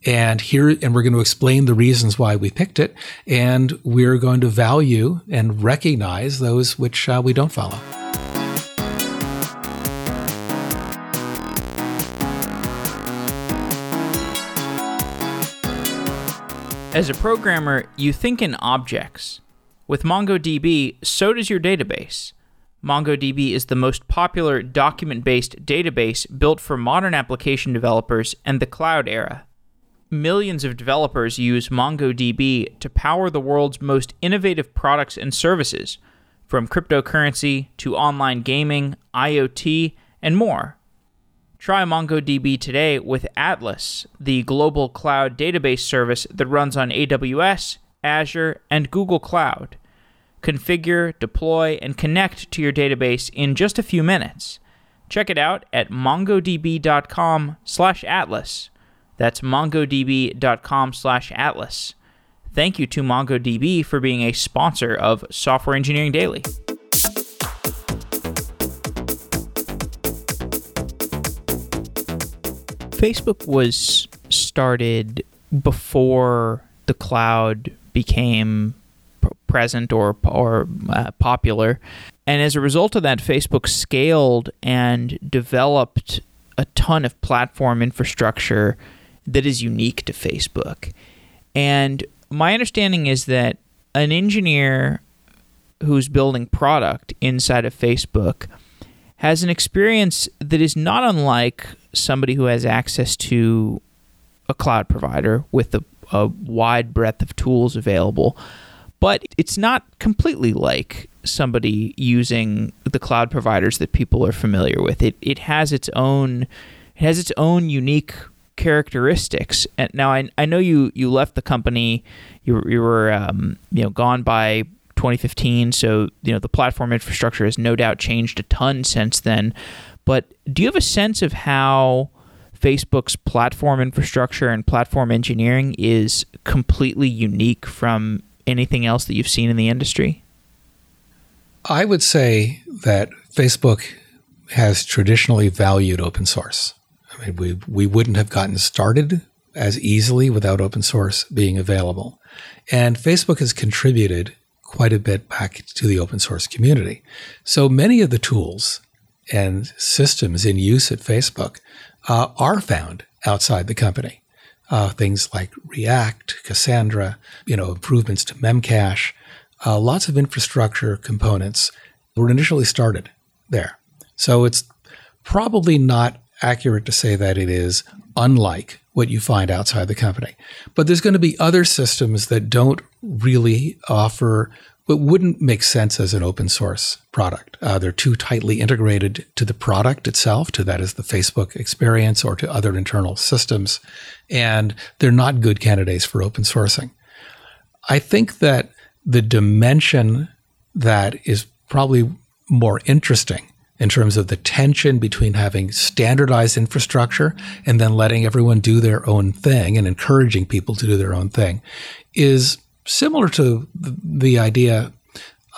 and here and we're going to explain the reasons why we picked it and we're going to value and recognize those which uh, we don't follow As a programmer, you think in objects. With MongoDB, so does your database. MongoDB is the most popular document based database built for modern application developers and the cloud era millions of developers use MongoDB to power the world's most innovative products and services, from cryptocurrency to online gaming, IoT, and more. Try MongoDB today with Atlas, the global cloud database service that runs on AWS, Azure, and Google Cloud. Configure, deploy, and connect to your database in just a few minutes. Check it out at mongodb.com/atlas that's mongodb.com slash atlas. Thank you to MongoDB for being a sponsor of Software Engineering Daily. Facebook was started before the cloud became present or or uh, popular, and as a result of that, Facebook scaled and developed a ton of platform infrastructure that is unique to Facebook. And my understanding is that an engineer who's building product inside of Facebook has an experience that is not unlike somebody who has access to a cloud provider with a, a wide breadth of tools available. But it's not completely like somebody using the cloud providers that people are familiar with. It it has its own it has its own unique characteristics. And now I, I know you you left the company, you you were um, you know gone by 2015, so you know the platform infrastructure has no doubt changed a ton since then. But do you have a sense of how Facebook's platform infrastructure and platform engineering is completely unique from anything else that you've seen in the industry? I would say that Facebook has traditionally valued open source. I mean, we, we wouldn't have gotten started as easily without open source being available. And Facebook has contributed quite a bit back to the open source community. So many of the tools and systems in use at Facebook uh, are found outside the company. uh, things like React, Cassandra, you know, improvements to Memcache, uh, lots of infrastructure components were initially started there. So it's probably not accurate to say that it is unlike what you find outside the company. But there's going to be other systems that don't really offer what wouldn't make sense as an open source product. Uh, they're too tightly integrated to the product itself, to that is the Facebook experience or to other internal systems, and they're not good candidates for open sourcing. I think that the dimension that is probably more interesting in terms of the tension between having standardized infrastructure and then letting everyone do their own thing and encouraging people to do their own thing is similar to the idea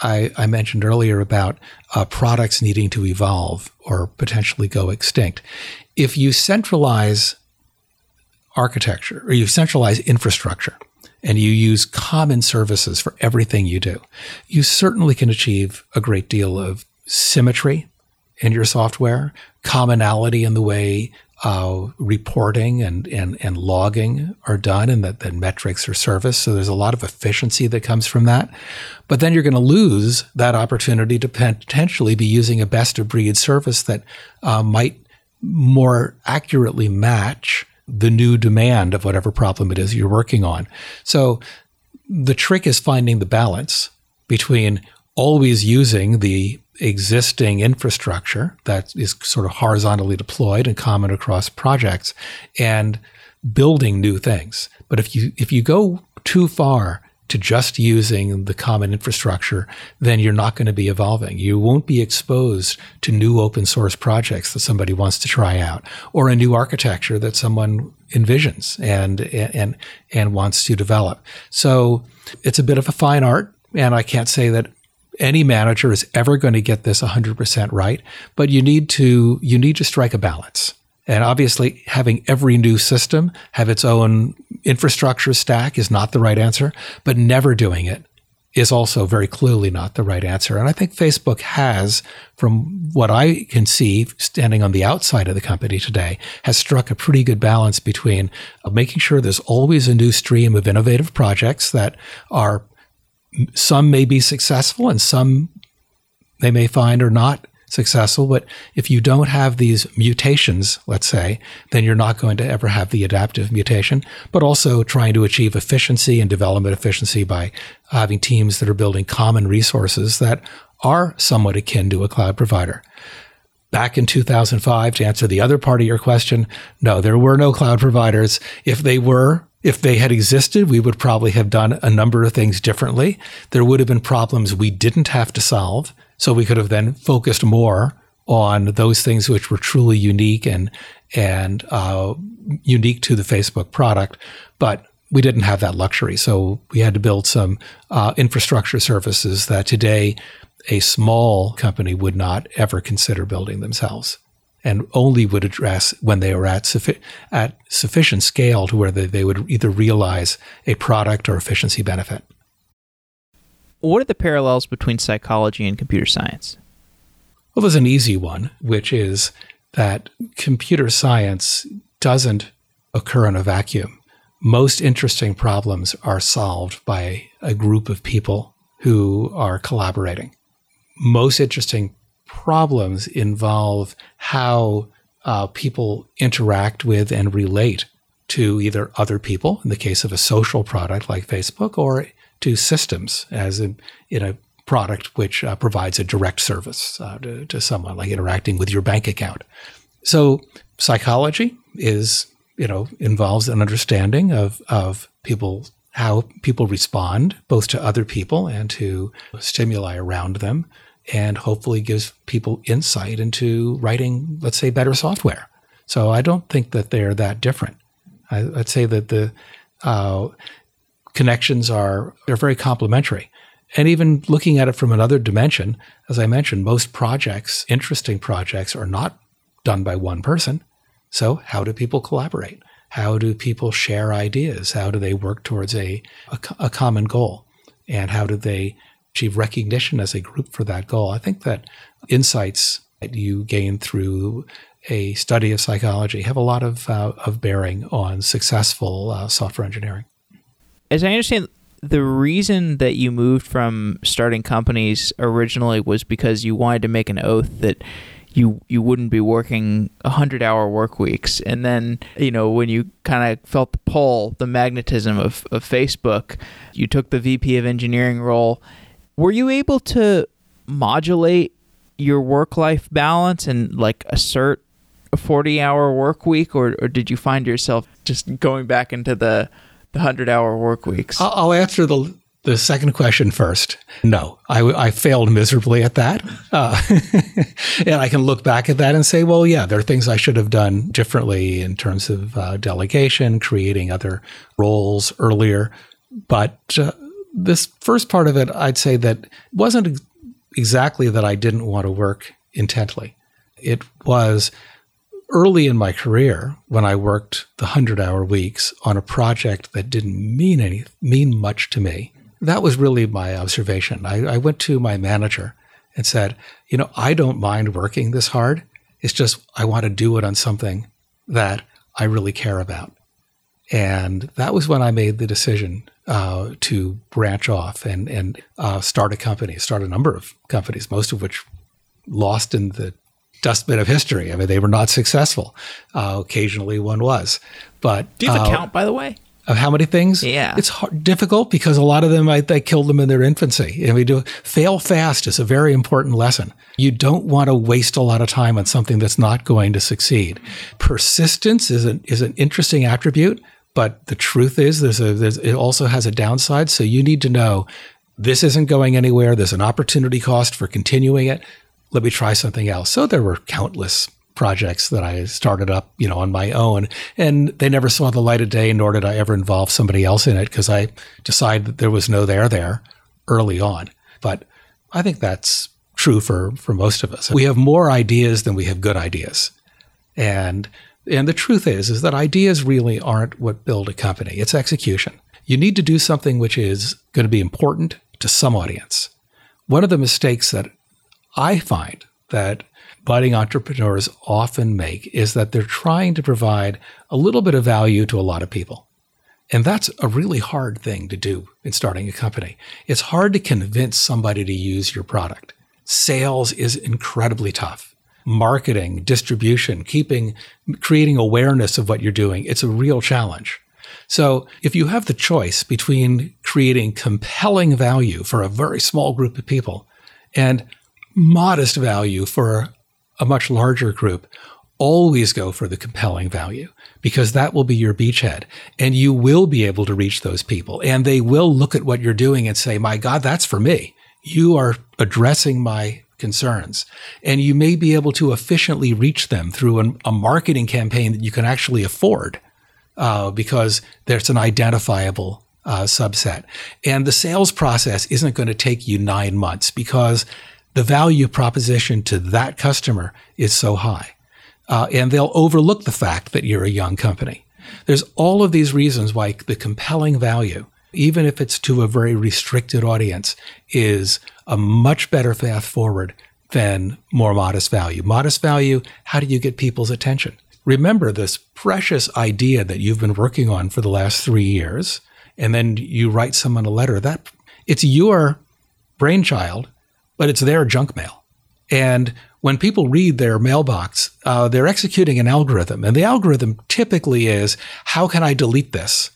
I, I mentioned earlier about uh, products needing to evolve or potentially go extinct. If you centralize architecture or you centralize infrastructure, and you use common services for everything you do, you certainly can achieve a great deal of symmetry in your software, commonality in the way uh, reporting and, and, and logging are done and that, that metrics are serviced. So there's a lot of efficiency that comes from that. But then you're going to lose that opportunity to potentially be using a best of breed service that uh, might more accurately match the new demand of whatever problem it is you're working on. So the trick is finding the balance between always using the existing infrastructure that is sort of horizontally deployed and common across projects and building new things. But if you if you go too far to just using the common infrastructure, then you're not going to be evolving. You won't be exposed to new open source projects that somebody wants to try out or a new architecture that someone envisions and and and wants to develop. So it's a bit of a fine art and I can't say that any manager is ever going to get this 100% right, but you need to you need to strike a balance. And obviously, having every new system have its own infrastructure stack is not the right answer, but never doing it is also very clearly not the right answer. And I think Facebook has, from what I can see standing on the outside of the company today, has struck a pretty good balance between uh, making sure there's always a new stream of innovative projects that are some may be successful and some they may find are not successful. But if you don't have these mutations, let's say, then you're not going to ever have the adaptive mutation, but also trying to achieve efficiency and development efficiency by having teams that are building common resources that are somewhat akin to a cloud provider. Back in 2005, to answer the other part of your question, no, there were no cloud providers. If they were, if they had existed, we would probably have done a number of things differently. There would have been problems we didn't have to solve. So we could have then focused more on those things which were truly unique and, and, uh, unique to the Facebook product. But we didn't have that luxury. So we had to build some, uh, infrastructure services that today a small company would not ever consider building themselves and only would address when they were at, suffi- at sufficient scale to where they, they would either realize a product or efficiency benefit. What are the parallels between psychology and computer science? Well, there's an easy one, which is that computer science doesn't occur in a vacuum. Most interesting problems are solved by a group of people who are collaborating. Most interesting problems involve how uh, people interact with and relate to either other people, in the case of a social product like Facebook, or to systems, as in, in a product which uh, provides a direct service uh, to, to someone, like interacting with your bank account. So, psychology is, you know, involves an understanding of, of people, how people respond both to other people and to stimuli around them and hopefully gives people insight into writing, let's say, better software. So I don't think that they're that different. I, would say that the uh, connections are they're very complementary. And even looking at it from another dimension, as I mentioned, most projects, interesting projects, are not done by one person. So how do people collaborate? How do people share ideas? How do they work towards a, a, a common goal? And how do they achieve recognition as a group for that goal. I think that insights that you gain through a study of psychology have a lot of, uh, of bearing on successful uh, software engineering. As I understand, the reason that you moved from starting companies originally was because you wanted to make an oath that you you wouldn't be working 100 hour work weeks and then you know when you kind of felt the pull the magnetism of, of facebook you took the vp of engineering role were you able to modulate your work life balance and like assert a 40 hour work week or, or did you find yourself just going back into the the 100 hour work weeks I'll, answer the the second question first. No, I, I failed miserably at that. Uh, and I can look back at that and say, well, yeah, there are things I should have done differently in terms of uh, delegation, creating other roles earlier. But uh, this first part of it, I'd say that wasn't exactly that I didn't want to work intently. It was early in my career when I worked the 100 hour weeks on a project that didn't mean any mean much to me that was really my observation. I, I went to my manager and said, you know, I don't mind working this hard. It's just I want to do it on something that I really care about. And that was when I made the decision uh, to branch off and, and uh, start a company, start a number of companies, most of which lost in the dustbin of history. I mean, they were not successful. Uh, occasionally one was. But do you have a uh, count, by the way? of how many things. Yeah, it's hard, difficult because a lot of them I, I killed them in their infancy. And we do fail fast is a very important lesson. You don't want to waste a lot of time on something that's not going to succeed. Persistence is an is an interesting attribute, but the truth is there's a there's, it also has a downside. So you need to know this isn't going anywhere. There's an opportunity cost for continuing it. Let me try something else. So there were countless projects that I started up, you know, on my own. And they never saw the light of day, nor did I ever involve somebody else in it because I decided that there was no there there early on. But I think that's true for, for most of us. We have more ideas than we have good ideas. And and the truth is is that ideas really aren't what build a company. It's execution. You need to do something which is going to be important to some audience. One of the mistakes that I find that budding entrepreneurs often make is that they're trying to provide a little bit of value to a lot of people. And that's a really hard thing to do in starting a company. It's hard to convince somebody to use your product. Sales is incredibly tough. Marketing, distribution, keeping, creating awareness of what you're doing, it's a real challenge. So if you have the choice between creating compelling value for a very small group of people and modest value for a much larger group, always go for the compelling value because that will be your beachhead and you will be able to reach those people and they will look at what you're doing and say, my God, that's for me. You are addressing my concerns and you may be able to efficiently reach them through an, a marketing campaign that you can actually afford uh, because there's an identifiable uh, subset. And the sales process isn't going to take you nine months because the value proposition to that customer is so high. Uh, and they'll overlook the fact that you're a young company. There's all of these reasons why the compelling value, even if it's to a very restricted audience, is a much better path forward than more modest value. Modest value, how do you get people's attention? Remember this precious idea that you've been working on for the last three years, and then you write someone a letter. That it's your brainchild but it's their junk mail. And when people read their mailbox, uh, they're executing an algorithm, and the algorithm typically is, "How can I delete this?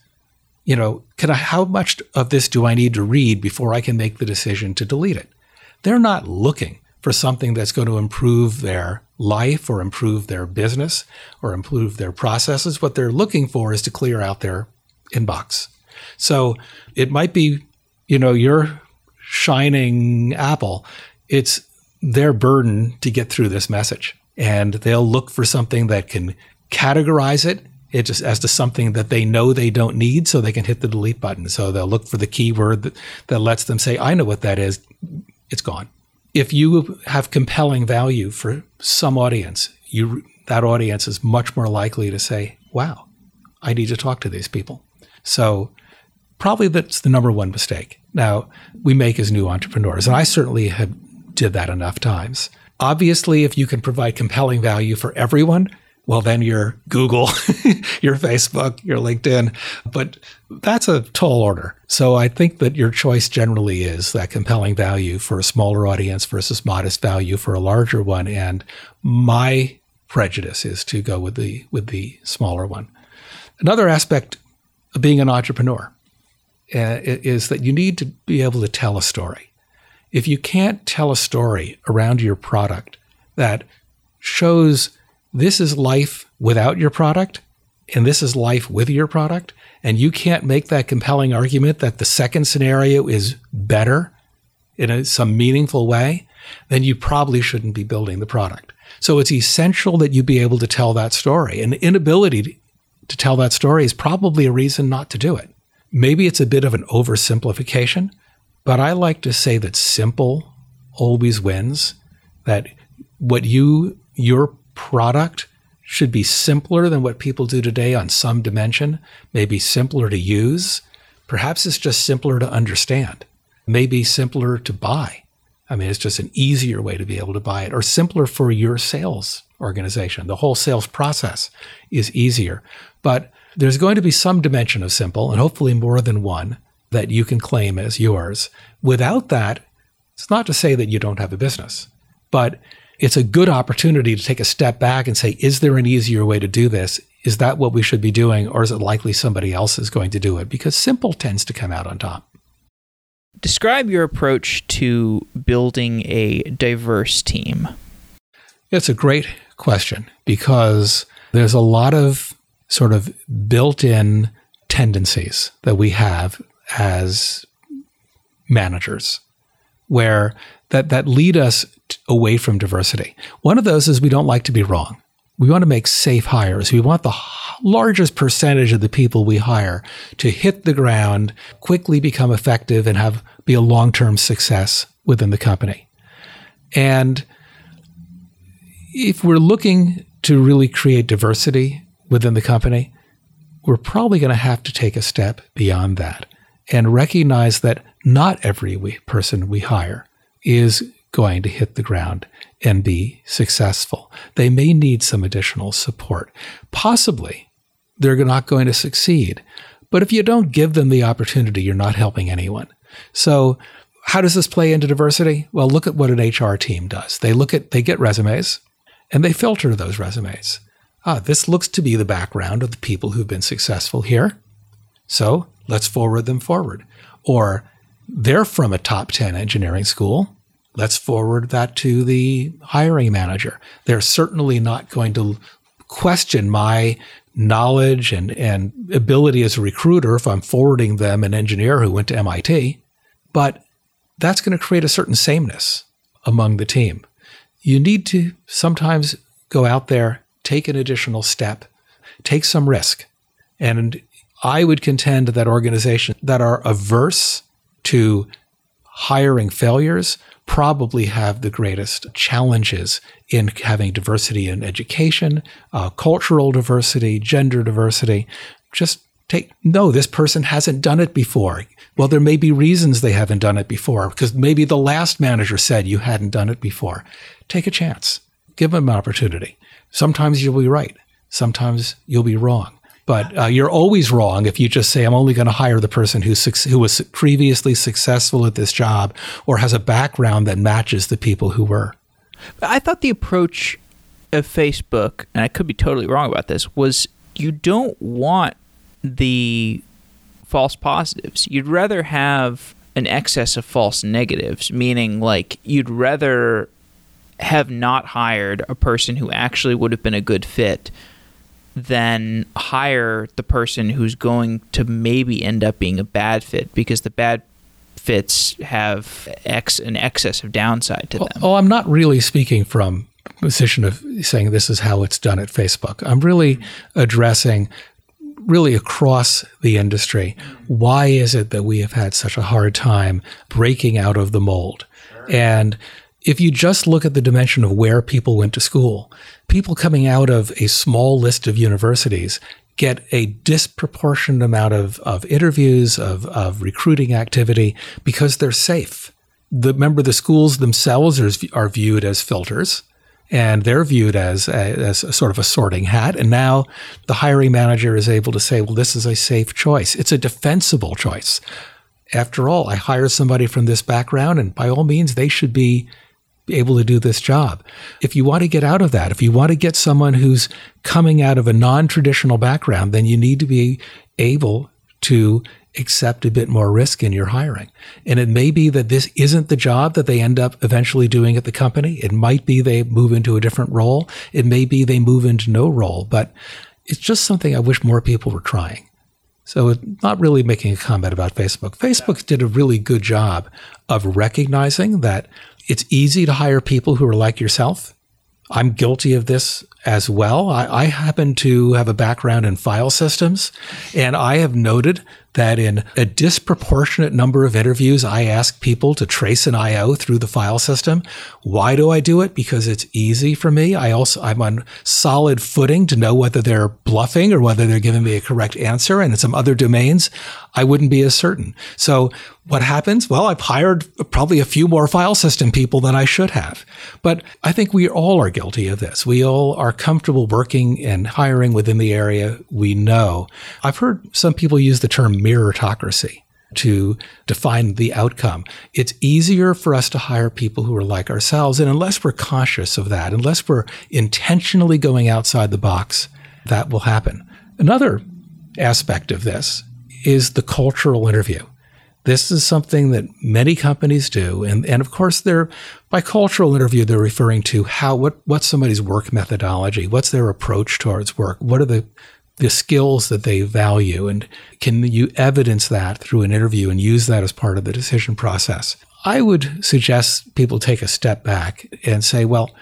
You know, can I? How much of this do I need to read before I can make the decision to delete it?" They're not looking for something that's going to improve their life or improve their business or improve their processes. What they're looking for is to clear out their inbox. So it might be, you know, your shining apple. It's their burden to get through this message. And they'll look for something that can categorize it it just as to something that they know they don't need so they can hit the delete button. So they'll look for the keyword that, that lets them say, I know what that is. It's gone. If you have compelling value for some audience, you that audience is much more likely to say, wow, I need to talk to these people. So probably that's the number one mistake. Now, we make as new entrepreneurs, and I certainly have did that enough times Obviously, if you can provide compelling value for everyone, well, then you're Google, your Facebook, your LinkedIn. But that's a tall order. So I think that your choice generally is that compelling value for a smaller audience versus modest value for a larger one. And my prejudice is to go with the with the smaller one. Another aspect of being an entrepreneur uh, is that you need to be able to tell a story. If you can't tell a story around your product that shows this is life without your product and this is life with your product, and you can't make that compelling argument that the second scenario is better in a, some meaningful way, then you probably shouldn't be building the product. So it's essential that you be able to tell that story. And inability to, to tell that story is probably a reason not to do it. Maybe it's a bit of an oversimplification, but I like to say that simple always wins, that what you, your product should be simpler than what people do today on some dimension, maybe simpler to use. Perhaps it's just simpler to understand, maybe simpler to buy. I mean, it's just an easier way to be able to buy it or simpler for your sales organization. The whole sales process is easier. But there's going to be some dimension of simple and hopefully more than one that you can claim as yours. Without that, it's not to say that you don't have a business, but it's a good opportunity to take a step back and say, is there an easier way to do this? Is that what we should be doing? Or is it likely somebody else is going to do it? Because simple tends to come out on top. Describe your approach to building a diverse team. It's a great question because there's a lot of sort of built in tendencies that we have as managers where that, that lead us away from diversity. One of those is we don't like to be wrong. We want to make safe hires. We want the largest percentage of the people we hire to hit the ground, quickly become effective, and have be a long term success within the company. And if we're looking to really create diversity within the company, we're probably going to have to take a step beyond that and recognize that not every we, person we hire is going to hit the ground and be successful. They may need some additional support. Possibly they're not going to succeed. But if you don't give them the opportunity, you're not helping anyone. So, how does this play into diversity? Well, look at what an HR team does. They look at, they get resumes and they filter those resumes. Ah, this looks to be the background of the people who've been successful here. So let's forward them forward. Or they're from a top 10 engineering school. Let's forward that to the hiring manager. They're certainly not going to question my knowledge and, and ability as a recruiter if I'm forwarding them an engineer who went to MIT. But that's going to create a certain sameness among the team. You need to sometimes go out there, take an additional step, take some risk. And I would contend that organizations that are averse to hiring failures probably have the greatest challenges in having diversity in education, uh, cultural diversity, gender diversity. Just take, no, this person hasn't done it before. Well, there may be reasons they haven't done it before because maybe the last manager said you hadn't done it before. Take a chance, give them an opportunity. Sometimes you'll be right, sometimes you'll be wrong. But uh, you're always wrong if you just say, I'm only going to hire the person who's, who was previously successful at this job or has a background that matches the people who were. I thought the approach of Facebook, and I could be totally wrong about this, was you don't want the false positives. You'd rather have an excess of false negatives, meaning like you'd rather have not hired a person who actually would have been a good fit than hire the person who's going to maybe end up being a bad fit because the bad fits have ex an excess of downside to oh, them. Oh, I'm not really speaking from position of saying this is how it's done at Facebook. I'm really addressing really across the industry. Why is it that we have had such a hard time breaking out of the mold? And if you just look at the dimension of where people went to school, people coming out of a small list of universities get a disproportionate amount of, of interviews, of, of recruiting activity because they're safe. the remember the schools themselves are, are viewed as filters and they're viewed as a, as a sort of a sorting hat. And now the hiring manager is able to say, well, this is a safe choice. It's a defensible choice. After all, I hire somebody from this background, and by all means, they should be able to do this job. If you want to get out of that, if you want to get someone who's coming out of a non traditional background, then you need to be able to accept a bit more risk in your hiring. And it may be that this isn't the job that they end up eventually doing at the company. It might be they move into a different role. It may be they move into no role, but it's just something I wish more people were trying. So, not really making a comment about Facebook. Facebook did a really good job of recognizing that it's easy to hire people who are like yourself. I'm guilty of this as well. I, I, happen to have a background in file systems, and I have noted that in a disproportionate number of interviews, I ask people to trace an IO through the file system. Why do I do it? Because it's easy for me. I also, I'm on solid footing to know whether they're bluffing or whether they're giving me a correct answer. And in some other domains, I wouldn't be as certain. So what happens? Well, I've hired probably a few more file system people than I should have. But I think we all are guilty of this. We all are comfortable working and hiring within the area we know. I've heard some people use the term meritocracy to define the outcome. It's easier for us to hire people who are like ourselves. And unless we're cautious of that, unless we're intentionally going outside the box, that will happen. Another aspect of this is the cultural interview. This is something that many companies do. And, and of course, they're, by cultural interview, they're referring to how, what, what's somebody's work methodology? What's their approach towards work? What are the the skills that they value and can you evidence that through an interview and use that as part of the decision process i would suggest people take a step back and say well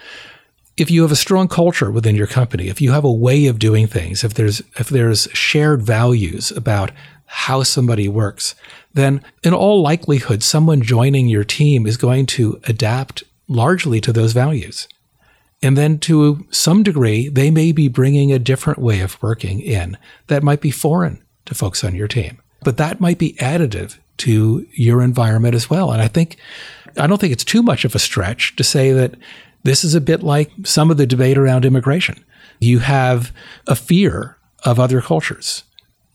if you have a strong culture within your company if you have a way of doing things if there's if there's shared values about how somebody works then in all likelihood someone joining your team is going to adapt largely to those values and then to some degree, they may be bringing a different way of working in that might be foreign to folks on your team, but that might be additive to your environment as well. And I think, I don't think it's too much of a stretch to say that this is a bit like some of the debate around immigration. You have a fear of other cultures.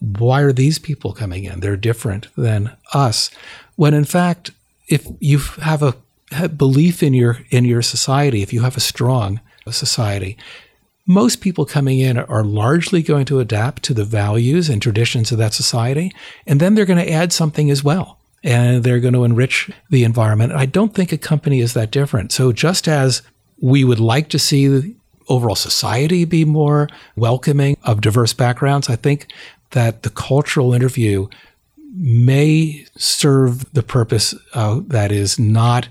Why are these people coming in? They're different than us. When in fact, if you have a belief in your in your society, if you have a strong society, most people coming in are largely going to adapt to the values and traditions of that society, and then they're going to add something as well. And they're going to enrich the environment. I don't think a company is that different. So just as we would like to see the overall society be more welcoming of diverse backgrounds, I think that the cultural interview may serve the purpose uh, that is not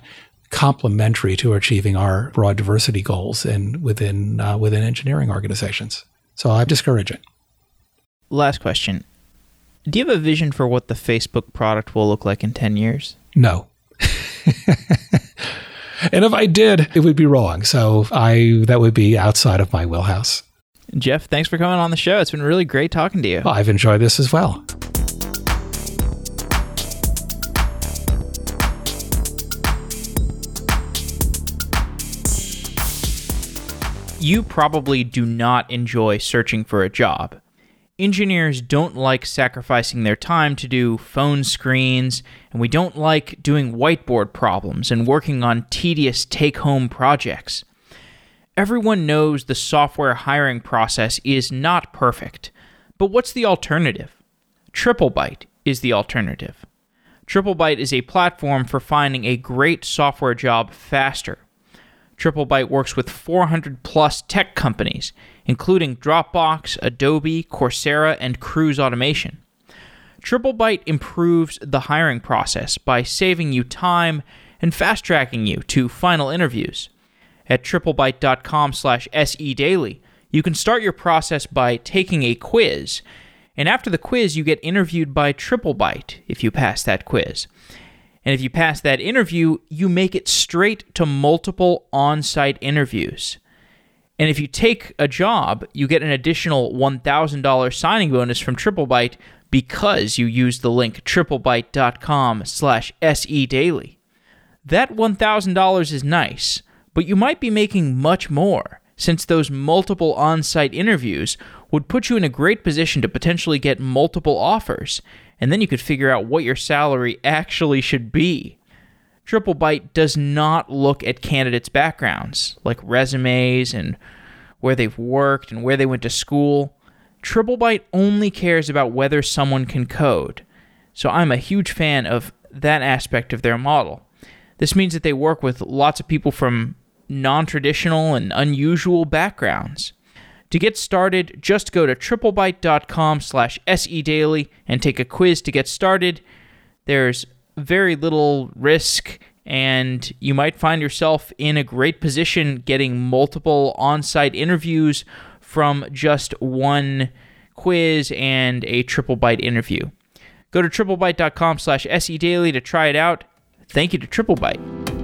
complementary to achieving our broad diversity goals and within uh, within engineering organizations. So I discourage it. Last question. Do you have a vision for what the Facebook product will look like in 10 years? No. and if I did, it would be wrong. So I that would be outside of my wheelhouse. Jeff, thanks for coming on the show. It's been really great talking to you. Well, I've enjoyed this as well. You probably do not enjoy searching for a job. Engineers don't like sacrificing their time to do phone screens, and we don't like doing whiteboard problems and working on tedious take home projects. Everyone knows the software hiring process is not perfect, but what's the alternative? TripleByte is the alternative. TripleByte is a platform for finding a great software job faster TripleByte works with 400 plus tech companies, including Dropbox, Adobe, Coursera, and Cruise Automation. TripleByte improves the hiring process by saving you time and fast tracking you to final interviews. At triplebyte.com slash sedaily, you can start your process by taking a quiz. And after the quiz, you get interviewed by TripleByte if you pass that quiz. And if you pass that interview, you make it straight to multiple on site interviews. And if you take a job, you get an additional $1,000 signing bonus from TripleByte because you use the link triplebyte.com slash sedaily. That $1,000 is nice, but you might be making much more since those multiple on site interviews would put you in a great position to potentially get multiple offers, and then you could figure out what your salary actually should be. TripleByte does not look at candidates' backgrounds, like resumes and where they've worked and where they went to school. TripleByte only cares about whether someone can code. So I'm a huge fan of that aspect of their model. This means that they work with lots of people from non traditional and unusual backgrounds. To get started, just go to triplebyte.com slash sedaily and take a quiz to get started. There's very little risk, and you might find yourself in a great position getting multiple on site interviews from just one quiz and a TripleByte interview. Go to triplebyte.com slash sedaily to try it out. Thank you to TripleByte.